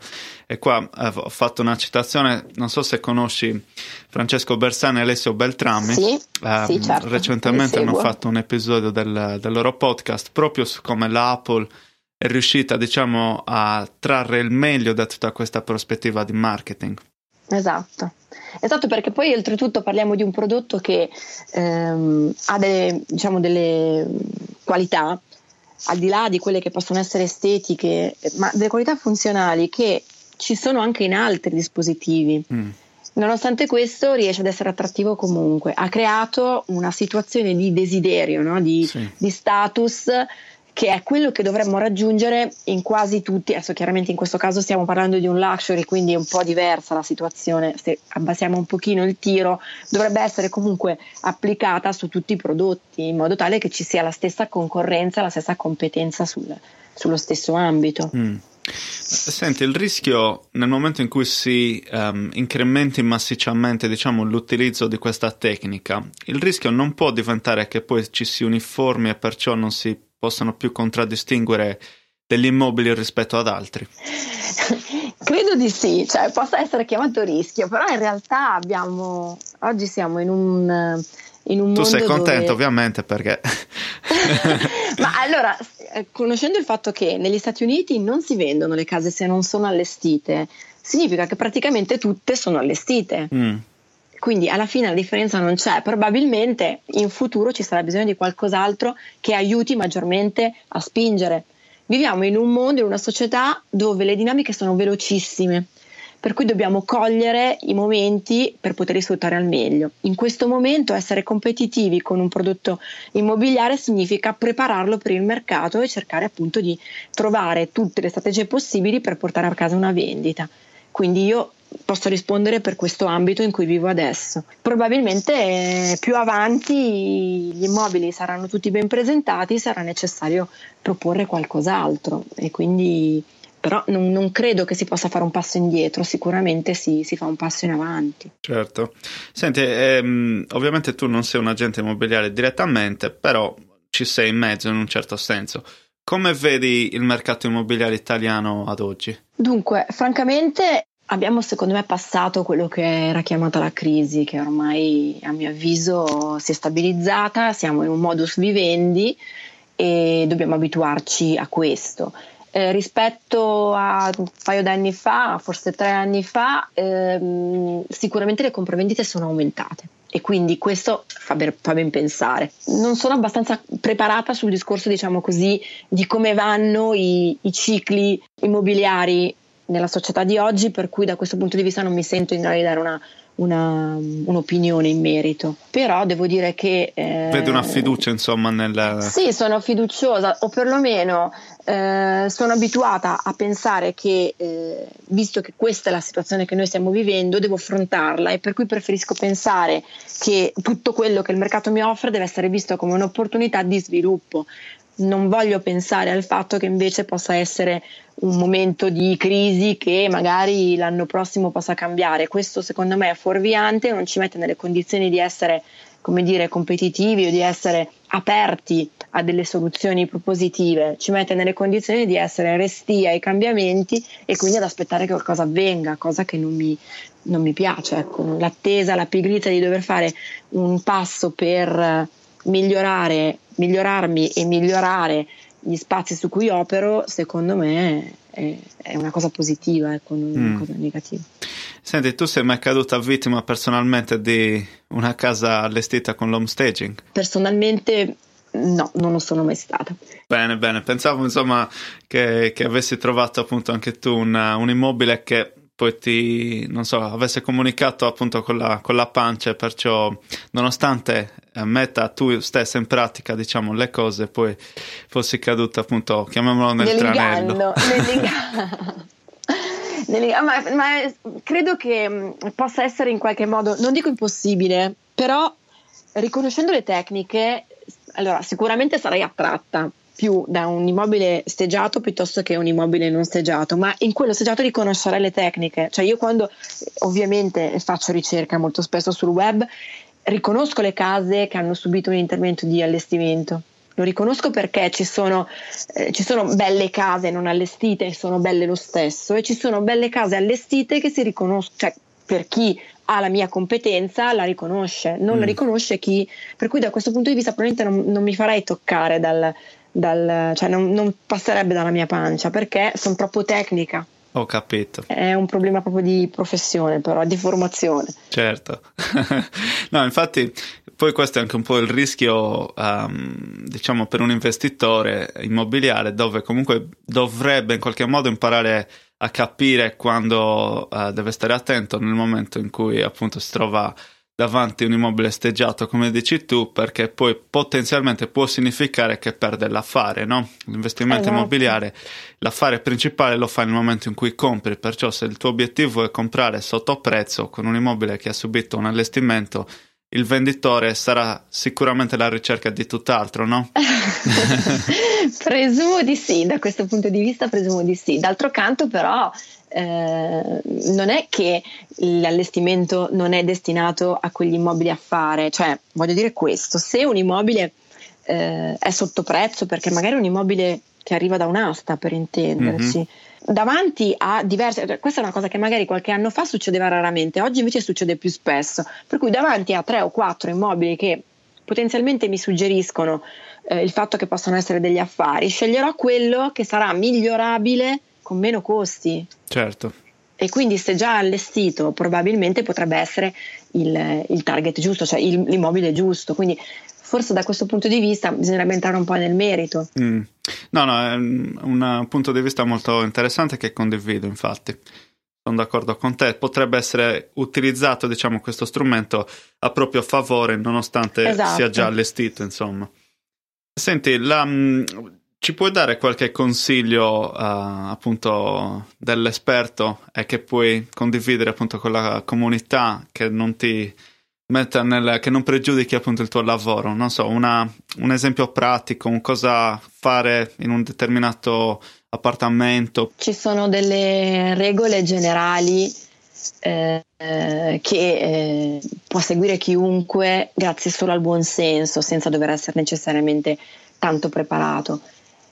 E qua uh, ho fatto una citazione, non so se conosci Francesco Bersani e Alessio Beltrami. Sì, uh, sì certo. Recentemente hanno fatto un episodio del, del loro podcast proprio su come l'Apple è riuscita, diciamo, a trarre il meglio da tutta questa prospettiva di marketing. Esatto. Esatto, perché poi oltretutto parliamo di un prodotto che ehm, ha delle, diciamo, delle qualità, al di là di quelle che possono essere estetiche, ma delle qualità funzionali che ci sono anche in altri dispositivi. Mm. Nonostante questo riesce ad essere attrattivo comunque. Ha creato una situazione di desiderio, no? di, sì. di status che è quello che dovremmo raggiungere in quasi tutti, adesso chiaramente in questo caso stiamo parlando di un luxury, quindi è un po' diversa la situazione, se abbassiamo un pochino il tiro, dovrebbe essere comunque applicata su tutti i prodotti in modo tale che ci sia la stessa concorrenza, la stessa competenza sul, sullo stesso ambito. Mm. Senti, il rischio nel momento in cui si um, incrementi massicciamente diciamo, l'utilizzo di questa tecnica, il rischio non può diventare che poi ci si uniformi e perciò non si possano più contraddistinguere degli immobili rispetto ad altri? Credo di sì, cioè possa essere chiamato rischio, però in realtà abbiamo, oggi siamo in un, in un tu sei contento dove... ovviamente perché... Ma allora, eh, conoscendo il fatto che negli Stati Uniti non si vendono le case se non sono allestite, significa che praticamente tutte sono allestite. Mm. Quindi alla fine la differenza non c'è, probabilmente in futuro ci sarà bisogno di qualcos'altro che aiuti maggiormente a spingere. Viviamo in un mondo, in una società dove le dinamiche sono velocissime, per cui dobbiamo cogliere i momenti per poterli sfruttare al meglio. In questo momento essere competitivi con un prodotto immobiliare significa prepararlo per il mercato e cercare appunto di trovare tutte le strategie possibili per portare a casa una vendita. Quindi io posso rispondere per questo ambito in cui vivo adesso. Probabilmente eh, più avanti gli immobili saranno tutti ben presentati, sarà necessario proporre qualcos'altro e quindi però non, non, credo che si possa fare un passo indietro, sicuramente si, si fa un passo in avanti. Certo. Senti, ehm, ovviamente tu non sei un agente immobiliare direttamente, però ci sei in mezzo in un certo senso. Come vedi il mercato immobiliare italiano ad oggi? Dunque, francamente abbiamo secondo me passato quello che era chiamata la crisi, che ormai a mio avviso si è stabilizzata, siamo in un modus vivendi e dobbiamo abituarci a questo. Eh, rispetto a un paio d'anni fa, forse tre anni fa, ehm, sicuramente le compravendite sono aumentate e quindi questo fa ben, fa ben, pensare. Non sono abbastanza preparata sul discorso, diciamo così, di come vanno i, i cicli immobiliari nella società di oggi, per cui da questo punto di vista non mi sento in grado di dare una, una, un'opinione in merito. Però devo dire che... Eh, Vede una fiducia insomma nel... Sì, sono fiduciosa o perlomeno eh, sono abituata a pensare che, eh, visto che questa è la situazione che noi stiamo vivendo, devo affrontarla e per cui preferisco pensare che tutto quello che il mercato mi offre deve essere visto come un'opportunità di sviluppo non voglio pensare al fatto che invece possa essere un momento di crisi che magari l'anno prossimo possa cambiare. Questo secondo me è fuorviante, non ci mette nelle condizioni di essere, come dire, competitivi o di essere aperti a delle soluzioni propositive, ci mette nelle condizioni di essere resti ai cambiamenti e quindi ad aspettare che qualcosa avvenga, cosa che non mi, non mi piace. Ecco. L'attesa, la pigrizia di dover fare un passo per migliorare, migliorarmi e migliorare gli spazi su cui opero, secondo me è, è una cosa positiva, ecco, non mm. una cosa negativa. Senti, tu sei mai caduta vittima personalmente di una casa allestita con l'home staging? Personalmente no, non lo sono mai stata. Bene, bene, pensavo insomma che, che avessi trovato appunto anche tu una, un immobile che poi ti, non so, avesse comunicato appunto con la, con la pancia perciò nonostante eh, metta tu stessa in pratica diciamo le cose poi fossi caduta appunto chiamiamolo nel tranello. ma, ma credo che mm, possa essere in qualche modo non dico impossibile però riconoscendo le tecniche allora sicuramente sarei attratta più da un immobile steggiato piuttosto che un immobile non steggiato, ma in quello steggiato riconoscerei le tecniche. Cioè io quando ovviamente faccio ricerca molto spesso sul web, riconosco le case che hanno subito un intervento di allestimento. Lo riconosco perché ci sono, eh, ci sono belle case non allestite e sono belle lo stesso, e ci sono belle case allestite che si riconoscono, cioè per chi ha la mia competenza la riconosce, non mm. la riconosce chi, per cui da questo punto di vista probabilmente non, non mi farei toccare dal, dal, cioè non, non passerebbe dalla mia pancia perché sono troppo tecnica. Ho capito. È un problema proprio di professione, però, di formazione. Certo. no, infatti, poi questo è anche un po' il rischio, um, diciamo, per un investitore immobiliare dove comunque dovrebbe in qualche modo imparare a capire quando uh, deve stare attento nel momento in cui appunto si trova davanti a un immobile steggiato, come dici tu, perché poi potenzialmente può significare che perde l'affare, no? L'investimento esatto. immobiliare, l'affare principale lo fai nel momento in cui compri, perciò se il tuo obiettivo è comprare sotto prezzo con un immobile che ha subito un allestimento, il venditore sarà sicuramente alla ricerca di tutt'altro, no? presumo di sì, da questo punto di vista presumo di sì. D'altro canto però eh, non è che l'allestimento non è destinato a quegli immobili a fare, cioè voglio dire questo, se un immobile eh, è sotto prezzo perché magari è un immobile che arriva da un'asta per intenderci, mm-hmm davanti a diverse, cioè, questa è una cosa che magari qualche anno fa succedeva raramente, oggi invece succede più spesso, per cui davanti a tre o quattro immobili che potenzialmente mi suggeriscono eh, il fatto che possano essere degli affari, sceglierò quello che sarà migliorabile con meno costi. Certo. E quindi se già allestito probabilmente potrebbe essere il, il target giusto, cioè il, l'immobile giusto. Quindi forse da questo punto di vista bisognerebbe entrare un po' nel merito. Mm. No, no, è un punto di vista molto interessante che condivido, infatti. Sono d'accordo con te, potrebbe essere utilizzato, diciamo, questo strumento a proprio favore, nonostante esatto. sia già allestito, insomma. Senti, la, mm, ci puoi dare qualche consiglio uh, appunto dell'esperto e che puoi condividere appunto con la comunità che non ti metta nel, che non pregiudichi appunto il tuo lavoro? Non so, una, un esempio pratico, un cosa fare in un determinato appartamento? Ci sono delle regole generali eh, che eh, può seguire chiunque grazie solo al buon senso, senza dover essere necessariamente tanto preparato.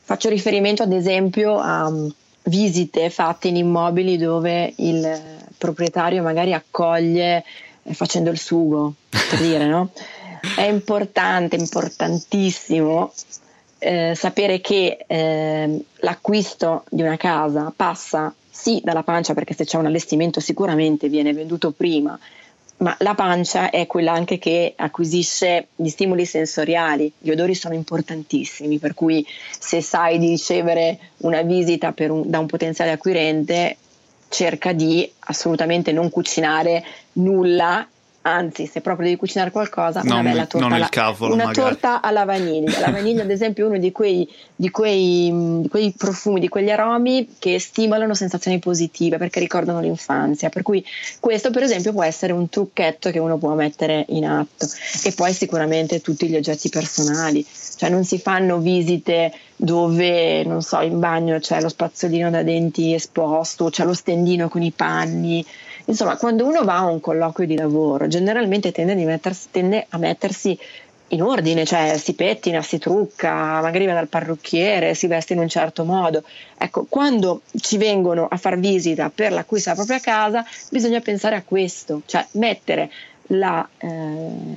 Faccio riferimento ad esempio a um, visite fatte in immobili dove il proprietario magari accoglie facendo il sugo, per dire, no? È importante, importantissimo eh, sapere che eh, l'acquisto di una casa passa sì dalla pancia perché se c'è un allestimento sicuramente viene venduto prima, ma la pancia è quella anche che acquisisce gli stimoli sensoriali, gli odori sono importantissimi, per cui se sai di ricevere una visita un, da un potenziale acquirente cerca di assolutamente non cucinare nulla anzi se proprio devi cucinare qualcosa non, una bella torta, alla, cavolo, una torta alla vaniglia. La vaniglia ad esempio è uno di quei, di, quei, di quei, profumi di quegli aromi che stimolano sensazioni positive perché ricordano l'infanzia. Per cui questo per esempio può essere un trucchetto che uno può mettere in atto. E poi sicuramente tutti gli oggetti personali. Cioè non si fanno visite dove non so in bagno c'è lo spazzolino da denti esposto c'è lo stendino con i panni Insomma, quando uno va a un colloquio di lavoro, generalmente tende, mettersi, tende a mettersi in ordine, cioè si pettina, si trucca, magari va dal parrucchiere, si veste in un certo modo. Ecco, quando ci vengono a far visita per l'acquisto della propria casa, bisogna pensare a questo, cioè mettere la, eh,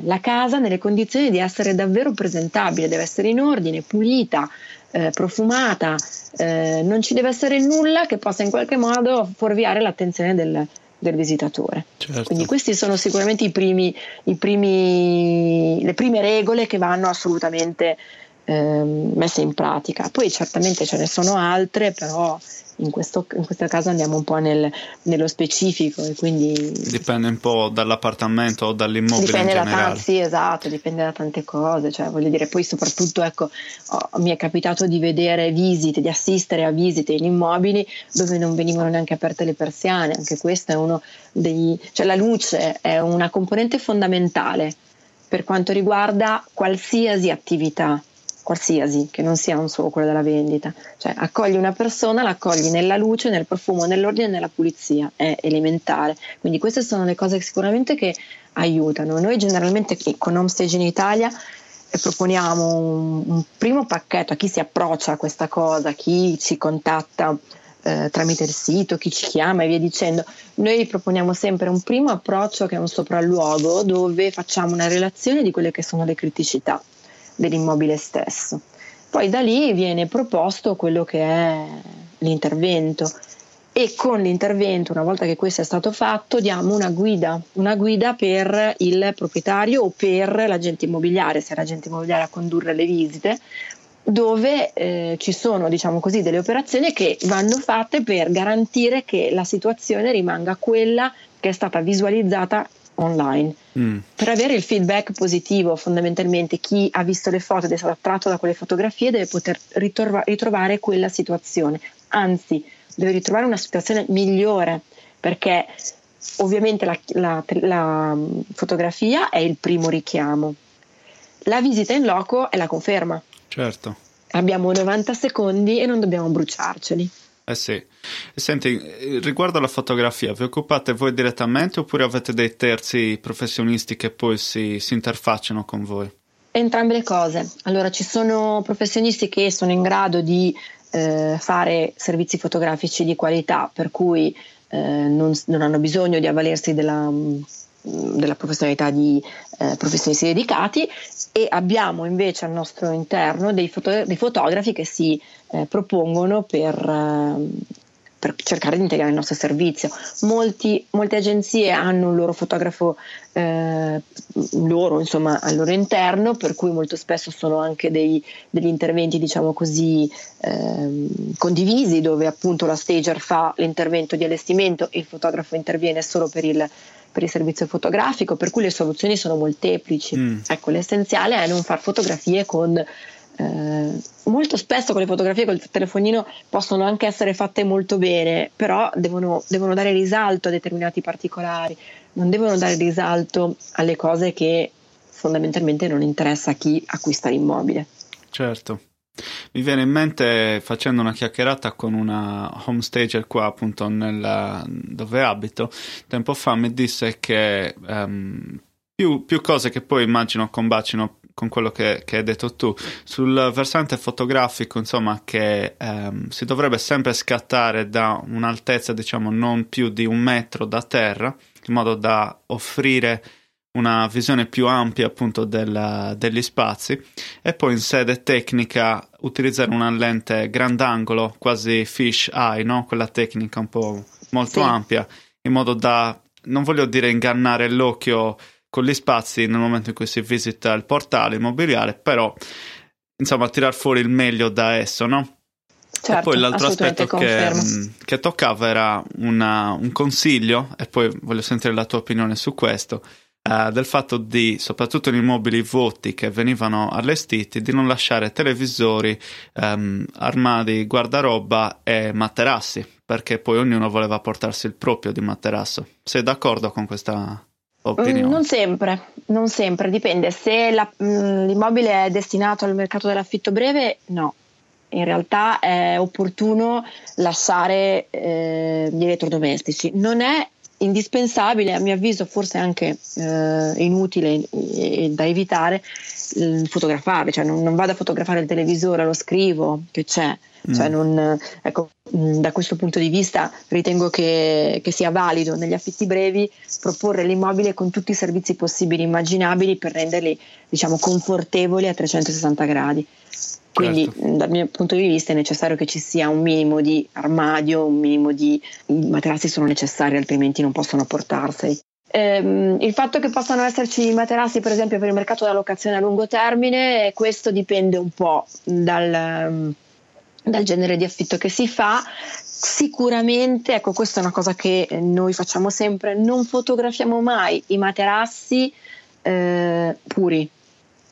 la casa nelle condizioni di essere davvero presentabile, deve essere in ordine, pulita, eh, profumata, eh, non ci deve essere nulla che possa in qualche modo fuorviare l'attenzione del, del visitatore. Certo. Quindi queste sono sicuramente i primi, i primi, le prime regole che vanno assolutamente eh, messe in pratica. Poi certamente ce ne sono altre, però in questo, in questo caso andiamo un po' nel, nello specifico e quindi dipende un po' dall'appartamento o dall'immobile dipende in da generale tanti, sì esatto dipende da tante cose cioè voglio dire poi soprattutto ecco oh, mi è capitato di vedere visite di assistere a visite in immobili dove non venivano neanche aperte le persiane anche questo è uno dei cioè la luce è una componente fondamentale per quanto riguarda qualsiasi attività qualsiasi, che non sia un solo quello della vendita. Cioè accogli una persona, la accogli nella luce, nel profumo, nell'ordine e nella pulizia, è elementare. Quindi queste sono le cose sicuramente che aiutano. Noi generalmente con Homestage in Italia eh, proponiamo un, un primo pacchetto a chi si approccia a questa cosa, chi ci contatta eh, tramite il sito, chi ci chiama e via dicendo. Noi proponiamo sempre un primo approccio che è un sopralluogo dove facciamo una relazione di quelle che sono le criticità dell'immobile stesso. Poi da lì viene proposto quello che è l'intervento e con l'intervento, una volta che questo è stato fatto, diamo una guida, una guida per il proprietario o per l'agente immobiliare, se è l'agente immobiliare a condurre le visite, dove eh, ci sono diciamo così, delle operazioni che vanno fatte per garantire che la situazione rimanga quella che è stata visualizzata online. Mm. Per avere il feedback positivo, fondamentalmente, chi ha visto le foto ed è stato attratto da quelle fotografie deve poter ritrova- ritrovare quella situazione, anzi, deve ritrovare una situazione migliore perché ovviamente la, la, la mm, fotografia è il primo richiamo, la visita in loco è la conferma. Certo. Abbiamo 90 secondi e non dobbiamo bruciarceli. Eh sì. Senti, riguardo alla fotografia, vi occupate voi direttamente oppure avete dei terzi professionisti che poi si, si interfacciano con voi? Entrambe le cose. Allora, ci sono professionisti che sono in grado di eh, fare servizi fotografici di qualità, per cui eh, non, non, hanno bisogno di avvalersi della, della professionalità di eh, professionisti dedicati e abbiamo invece al nostro interno dei, foto- dei fotografi che si eh, propongono per, eh, per, cercare di integrare il nostro servizio. Molti, molte agenzie hanno un loro fotografo eh, loro, insomma, al loro interno, per cui molto spesso sono anche dei, degli interventi, diciamo così, ehm, condivisi, dove appunto la stager fa l'intervento di allestimento e il fotografo interviene solo per il per il servizio fotografico, per cui le soluzioni sono molteplici. Mm. Ecco, l'essenziale è non far fotografie con eh, molto spesso con le fotografie col telefonino possono anche essere fatte molto bene, però devono, devono, dare risalto a determinati particolari, non devono dare risalto alle cose che fondamentalmente non interessa a chi acquista l'immobile. Certo. Mi viene in mente facendo una chiacchierata con una homestager qua appunto nella, dove abito, tempo fa mi disse che um, più, più, cose che poi immagino combacino con quello che, che, hai detto tu, sul versante fotografico insomma che um, si dovrebbe sempre scattare da un'altezza diciamo non più di un metro da terra, in modo da offrire una visione più ampia appunto della, degli spazi e poi in sede tecnica utilizzare una lente grandangolo quasi fish eye, no? quella tecnica un po' molto sì. ampia in modo da, non voglio dire ingannare l'occhio con gli spazi nel momento in cui si visita il portale immobiliare, però insomma tirar fuori il meglio da esso, no? Certo, e poi l'altro aspetto che, mm, che, toccava era una, un consiglio, e poi voglio sentire la tua opinione su questo, eh, del fatto di, soprattutto in immobili vuoti che venivano allestiti, di non lasciare televisori, ehm, armadi, guardaroba e materassi, perché poi ognuno voleva portarsi il proprio di materasso. Sei d'accordo con questa opinione? Mm, non sempre, non sempre, dipende. Se la, mm, l'immobile è destinato al mercato dell'affitto breve, no in realtà è opportuno lasciare eh, gli elettrodomestici. Non è indispensabile, a mio avviso forse anche eh, inutile e, da evitare, eh, fotografarli, cioè non, non, vado a fotografare il televisore, lo scrivo che c'è. Mm. Cioè non, ecco, mm, da questo punto di vista ritengo che, che, sia valido negli affitti brevi proporre l'immobile con tutti i servizi possibili e immaginabili per renderli diciamo, confortevoli a 360 gradi. Quindi certo. dal mio punto di vista è necessario che ci sia un minimo di armadio, un minimo di I materassi sono necessari, altrimenti non possono portarseli. Ehm, il fatto che possano esserci materassi, per esempio, per il mercato della locazione a lungo termine, questo dipende un po' dal, dal genere di affitto che si fa. Sicuramente, ecco, questa è una cosa che noi facciamo sempre, non fotografiamo mai i materassi eh, puri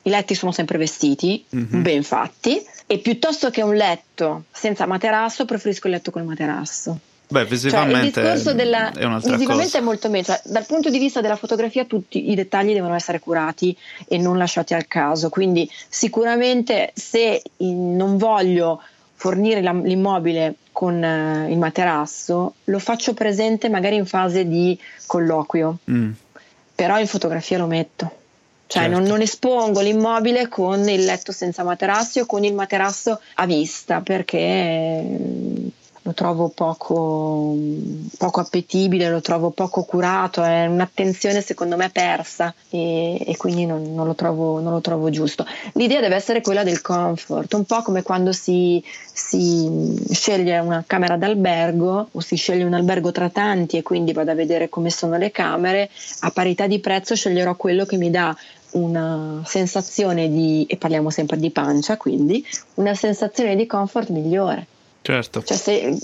i letti sono sempre vestiti, mm-hmm. ben fatti, e piuttosto che un letto senza materasso, preferisco il letto con il materasso. Beh, visivamente, cioè, il discorso della, è visivamente è molto meglio. Cioè, dal punto di vista della fotografia, tutti i dettagli devono essere curati e non lasciati al caso. Quindi, sicuramente, se non voglio fornire la, l'immobile con uh, il materasso, lo faccio presente magari in fase di colloquio, mm. però in fotografia lo metto. Cioè certo. non, non, espongo l'immobile con il letto senza materasso o con il materasso a vista perché lo trovo poco, poco, appetibile, lo trovo poco curato, è un'attenzione secondo me persa e, e quindi non, non, lo trovo, non, lo trovo, giusto. L'idea deve essere quella del comfort, un po' come quando si, si sceglie una camera d'albergo o si sceglie un albergo tra tanti e quindi vado a vedere come sono le camere, a parità di prezzo sceglierò quello che mi dà una sensazione di, e parliamo sempre di pancia, quindi una sensazione di comfort migliore. Certo. Cioè se,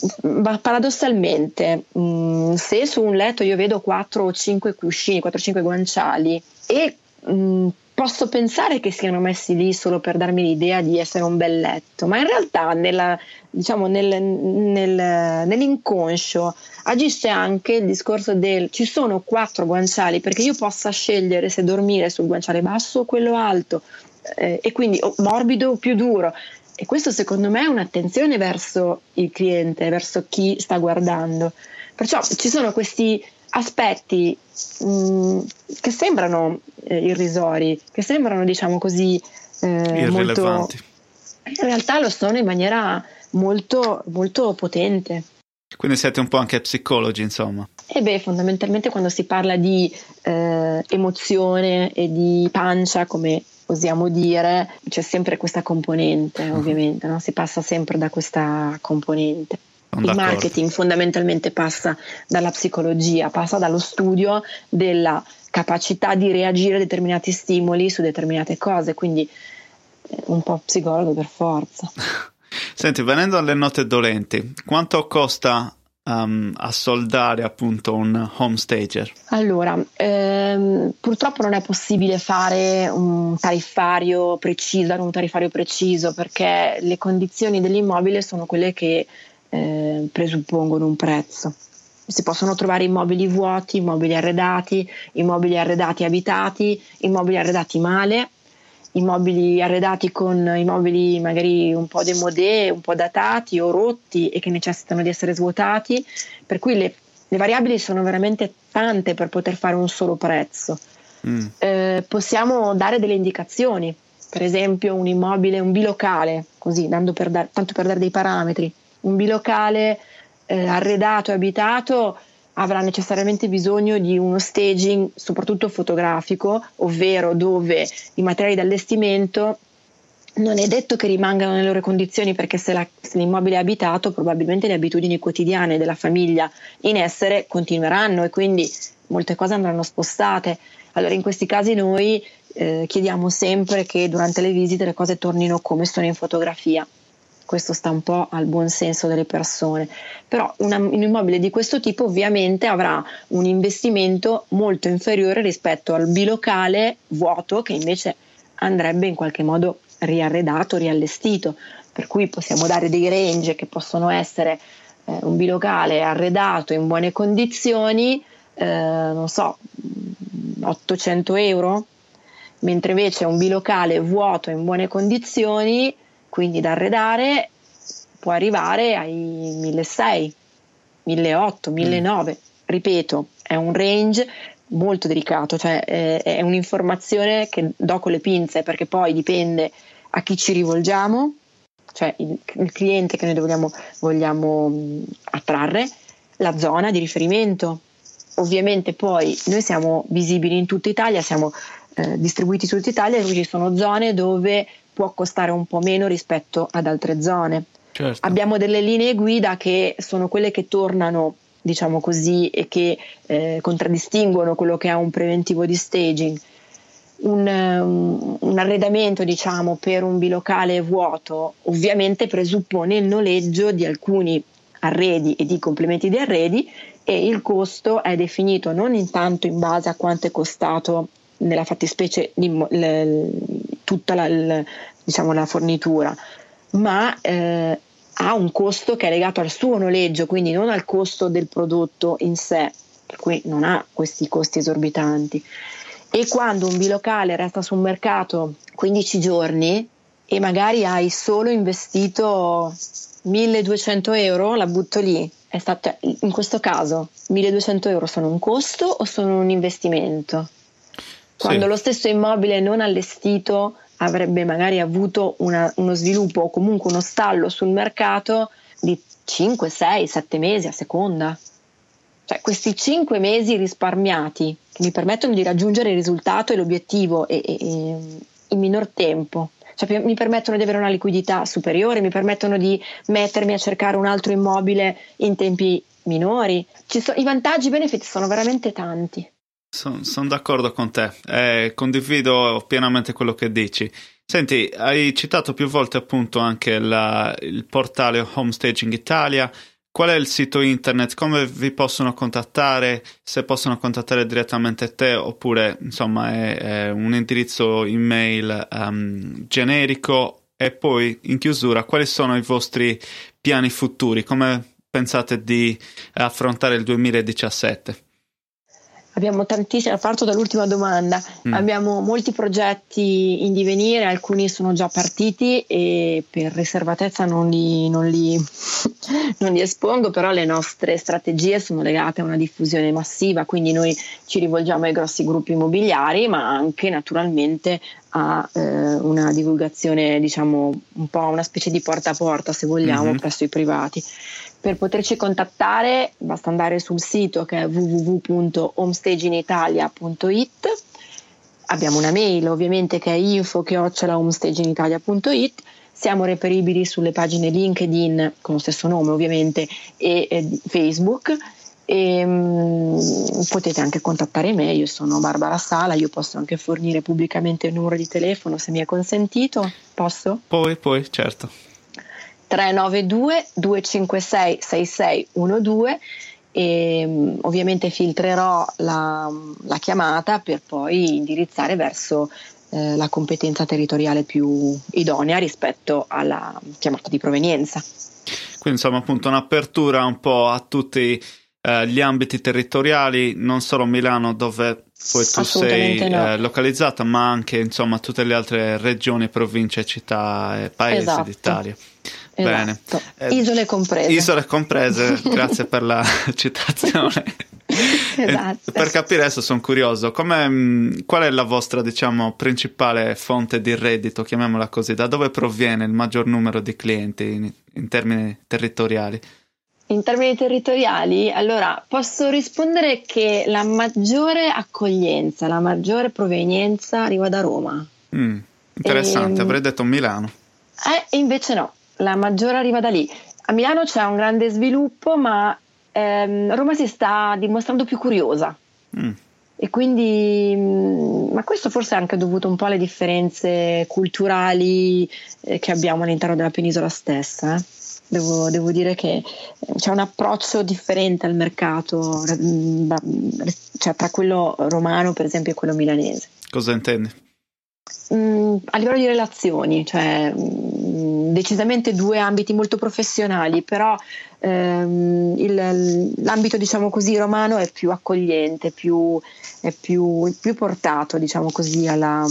paradossalmente, mh, mm, se su un letto io vedo 4 o 5 cuscini, 4 o 5 guanciali e mh, mm, posso pensare che siano messi lì solo per darmi l'idea di essere un bel letto, ma in realtà nella, diciamo, nel, nel, nell'inconscio agisce anche il discorso del ci sono quattro guanciali perché io possa scegliere se dormire sul guanciale basso o quello alto eh, e quindi o morbido o più duro e questo secondo me è un'attenzione verso il cliente, verso chi sta guardando. Perciò ci sono questi aspetti mh, mm, che sembrano eh, irrisori, che sembrano diciamo così eh, molto... In realtà lo sono in maniera molto, molto potente. Quindi siete un po' anche psicologi, insomma. E beh, fondamentalmente quando si parla di eh, emozione e di pancia, come osiamo dire, c'è sempre questa componente, uh-huh. ovviamente, no? si passa sempre da questa componente. Il marketing fondamentalmente passa dalla psicologia, passa dallo studio della capacità di reagire a determinati stimoli su determinate cose, quindi eh, un po' psicologo per forza. Senti, venendo alle note dolenti, quanto costa um, a soldare appunto un home stager? Allora, ehm, purtroppo non è possibile fare un tariffario preciso, un tariffario preciso perché le condizioni dell'immobile sono quelle che eh, presuppongono un prezzo. Si possono trovare immobili vuoti, immobili arredati, immobili arredati abitati, immobili arredati male immobili arredati con immobili magari un po' demodé, un po' datati o rotti e che necessitano di essere svuotati, per cui le, le variabili sono veramente tante per poter fare un solo prezzo. Mm. Eh, possiamo dare delle indicazioni, per esempio un immobile, un bilocale, così per dar, tanto per dare dei parametri, un bilocale eh, arredato e abitato avrà necessariamente bisogno di uno staging, soprattutto fotografico, ovvero dove i materiali d'allestimento non è detto che rimangano nelle loro condizioni perché se, la, se, l'immobile è abitato probabilmente le abitudini quotidiane della famiglia in essere continueranno e quindi molte cose andranno spostate. Allora in questi casi noi eh, chiediamo sempre che durante le visite le cose tornino come sono in fotografia questo sta un po' al buon senso delle persone, però una, un immobile di questo tipo ovviamente avrà un investimento molto inferiore rispetto al bilocale vuoto che invece andrebbe in qualche modo riarredato, riallestito, per cui possiamo dare dei range che possono essere eh, un bilocale arredato in buone condizioni, eh, non so, 800 euro, mentre invece un bilocale vuoto in buone condizioni, quindi da arredare, può arrivare ai 1600, 1800, 1900. Mm. Ripeto, è un range molto delicato, cioè eh, è un'informazione che do con le pinze perché poi dipende a chi ci rivolgiamo, cioè il, il cliente che noi vogliamo, vogliamo attrarre, la zona di riferimento. Ovviamente poi noi siamo visibili in tutta Italia, siamo eh, distribuiti in tutta Italia e ci sono zone dove può costare un po' meno rispetto ad altre zone. Certo. Abbiamo delle linee guida che sono quelle che tornano diciamo così, e che eh, contraddistinguono quello che è un preventivo di staging. Un, um, un, arredamento diciamo, per un bilocale vuoto ovviamente presuppone il noleggio di alcuni arredi e di complementi di arredi e il costo è definito non intanto in base a quanto è costato nella fattispecie tutta la, diciamo, la fornitura, ma eh, ha un costo che è legato al suo noleggio, quindi non al costo del prodotto in sé, per cui non ha questi costi esorbitanti. E quando un bilocale resta sul mercato 15 giorni e magari hai solo investito 1200 euro, la butto lì. Stato, cioè, in questo caso 1200 euro sono un costo o sono un investimento? Quando sì. lo stesso immobile non allestito avrebbe magari avuto una, uno sviluppo o comunque uno stallo sul mercato di 5, 6, 7 mesi a seconda. Cioè questi 5 mesi risparmiati che mi permettono di raggiungere il risultato e l'obiettivo e, e, e in minor tempo. Cioè, mi permettono di avere una liquidità superiore, mi permettono di mettermi a cercare un altro immobile in tempi minori. So, I vantaggi e i benefici sono veramente tanti. Sono son d'accordo con te, eh, condivido pienamente quello che dici. Senti, hai citato più volte appunto anche la, il portale Homestaging Italia. Qual è il sito internet? Come vi possono contattare? Se possono contattare direttamente te oppure insomma è, è un indirizzo email um, generico? E poi in chiusura, quali sono i vostri piani futuri? Come pensate di affrontare il 2017? Abbiamo tantissimi, parto dall'ultima domanda, mm. abbiamo molti progetti in divenire, alcuni sono già partiti e per riservatezza non li, non, li, non li, espongo, però le nostre strategie sono legate a una diffusione massiva, quindi noi ci rivolgiamo ai grossi gruppi immobiliari, ma anche naturalmente a eh, una divulgazione, diciamo un po' una specie di porta a porta, se vogliamo, mm-hmm. presso i privati. Per poterci contattare basta andare sul sito che è www.homestageinitalia.it. Abbiamo una mail ovviamente che è info-homestageinitalia.it. Siamo reperibili sulle pagine LinkedIn con lo stesso nome ovviamente e eh, Facebook e um, potete anche contattare me, io sono Barbara Sala, io posso anche fornire pubblicamente il numero di telefono se mi è consentito, posso? Poi, poi, certo. 392 256 6612 e mm, ovviamente filtrerò la, la, chiamata per poi indirizzare verso eh, la competenza territoriale più idonea rispetto alla chiamata di provenienza. Quindi insomma appunto un'apertura un po' a tutti eh, gli ambiti territoriali, non solo Milano dove poi tu sei no. eh, localizzata, ma anche insomma tutte le altre regioni, province, città e paesi esatto. d'Italia. Bene. Esatto. Eh, isole comprese. Isole comprese, grazie per la citazione. esatto. Per capire adesso sono curioso, mm, qual è la vostra diciamo, principale fonte di reddito, chiamiamola così, da dove proviene il maggior numero di clienti in, in termini territoriali? In termini territoriali, allora posso rispondere che la maggiore accoglienza, la maggiore provenienza arriva da Roma. Mm, interessante, e, ehm, avrei detto Milano. Eh, invece no, la maggiore arriva da lì. A Milano c'è un grande sviluppo, ma ehm, Roma si sta dimostrando più curiosa. Mm. e quindi, mm, ma questo forse è anche dovuto un po' alle differenze culturali eh, che abbiamo all'interno della penisola stessa. Eh. Devo, devo, dire che eh, c'è un approccio differente al mercato, mm, cioè tra quello romano per esempio e quello milanese. Cosa intendi? Mm, a livello di relazioni, cioè decisamente due ambiti molto professionali, però ehm, il, l'ambito diciamo così romano è più accogliente, più, è più, più portato diciamo così alla,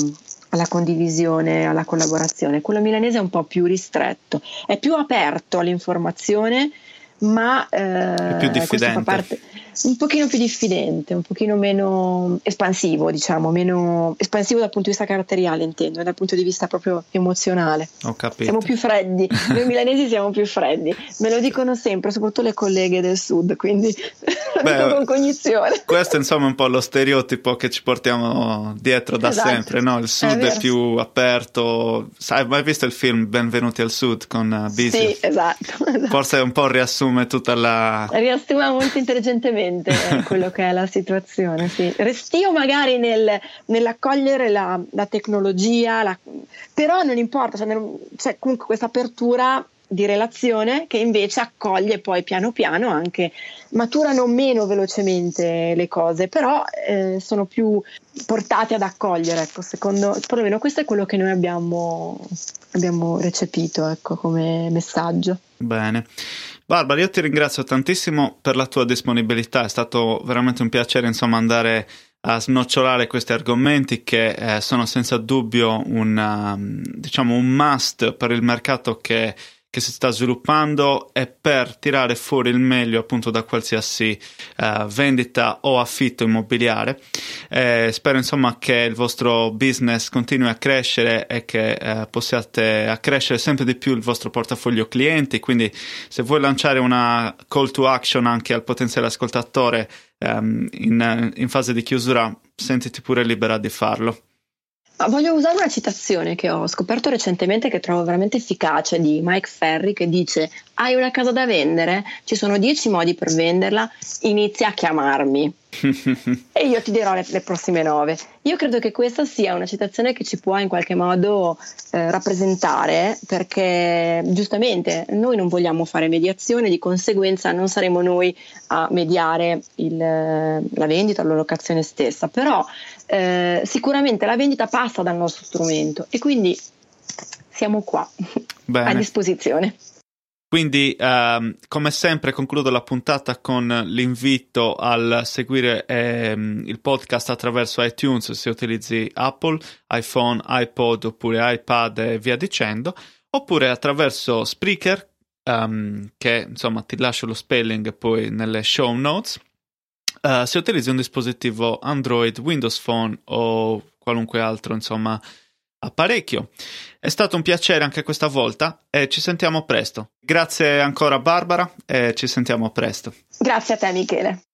alla condivisione, alla collaborazione. Quello milanese è un po' più ristretto, è più aperto all'informazione, ma eh, è più diffidente. Parte, un pochino più diffidente, un pochino meno espansivo, diciamo, meno espansivo dal punto di vista caratteriale, intendo, dal punto di vista proprio emozionale. Ho capito. Siamo più freddi, noi milanesi siamo più freddi, me lo dicono sempre, soprattutto le colleghe del sud, quindi Beh, con cognizione. Questo insomma è un po' lo stereotipo che ci portiamo dietro da esatto. sempre, no? Il sud è, è, più aperto, hai mai visto il film Benvenuti al Sud con uh, Bisio? Sì, esatto, esatto. Forse un po' riassume tutta la... Riassume molto intelligentemente esattamente quello che è la situazione. Sì. Restio magari nel, nell'accogliere la, la tecnologia, la, però non importa, cioè, c'è comunque questa apertura di relazione che invece accoglie poi piano piano anche maturano meno velocemente le cose però eh, sono più portate ad accogliere ecco secondo perlomeno questo è quello che noi abbiamo, abbiamo recepito ecco come messaggio bene Barbara, io ti ringrazio tantissimo per la tua disponibilità, è stato veramente un piacere insomma andare a snocciolare questi argomenti che eh, sono senza dubbio un, um, diciamo un must per il mercato che che si sta sviluppando e per tirare fuori il meglio appunto da qualsiasi uh, vendita o affitto immobiliare. Eh, spero insomma che il vostro business continui a crescere e che eh, possiate accrescere sempre di più il vostro portafoglio clienti. Quindi, se vuoi lanciare una call to action anche al potenziale ascoltatore um, in, in fase di chiusura, sentiti pure libera di farlo. Voglio usare una citazione che ho scoperto recentemente che trovo veramente efficace di Mike Ferry che dice hai una casa da vendere? Ci sono dieci modi per venderla, inizia a chiamarmi. e io ti dirò le, le, prossime nove. Io credo che questa sia una citazione che ci può in qualche modo eh, rappresentare perché giustamente noi non vogliamo fare mediazione, di conseguenza non saremo noi a mediare il, la vendita o la locazione stessa, però eh, sicuramente la vendita passa dal nostro strumento e quindi siamo qua Bene. a disposizione. Quindi, ehm, come sempre, concludo la puntata con l'invito al seguire ehm, il podcast attraverso iTunes se utilizzi Apple, iPhone, iPod oppure iPad e via dicendo, oppure attraverso Spreaker, ehm, che insomma ti lascio lo spelling poi nelle show notes. Uh, se utilizzi un dispositivo Android, Windows Phone o qualunque altro, insomma, apparecchio. È stato un piacere anche questa volta e ci sentiamo presto. Grazie ancora Barbara e ci sentiamo presto. Grazie a te Michele.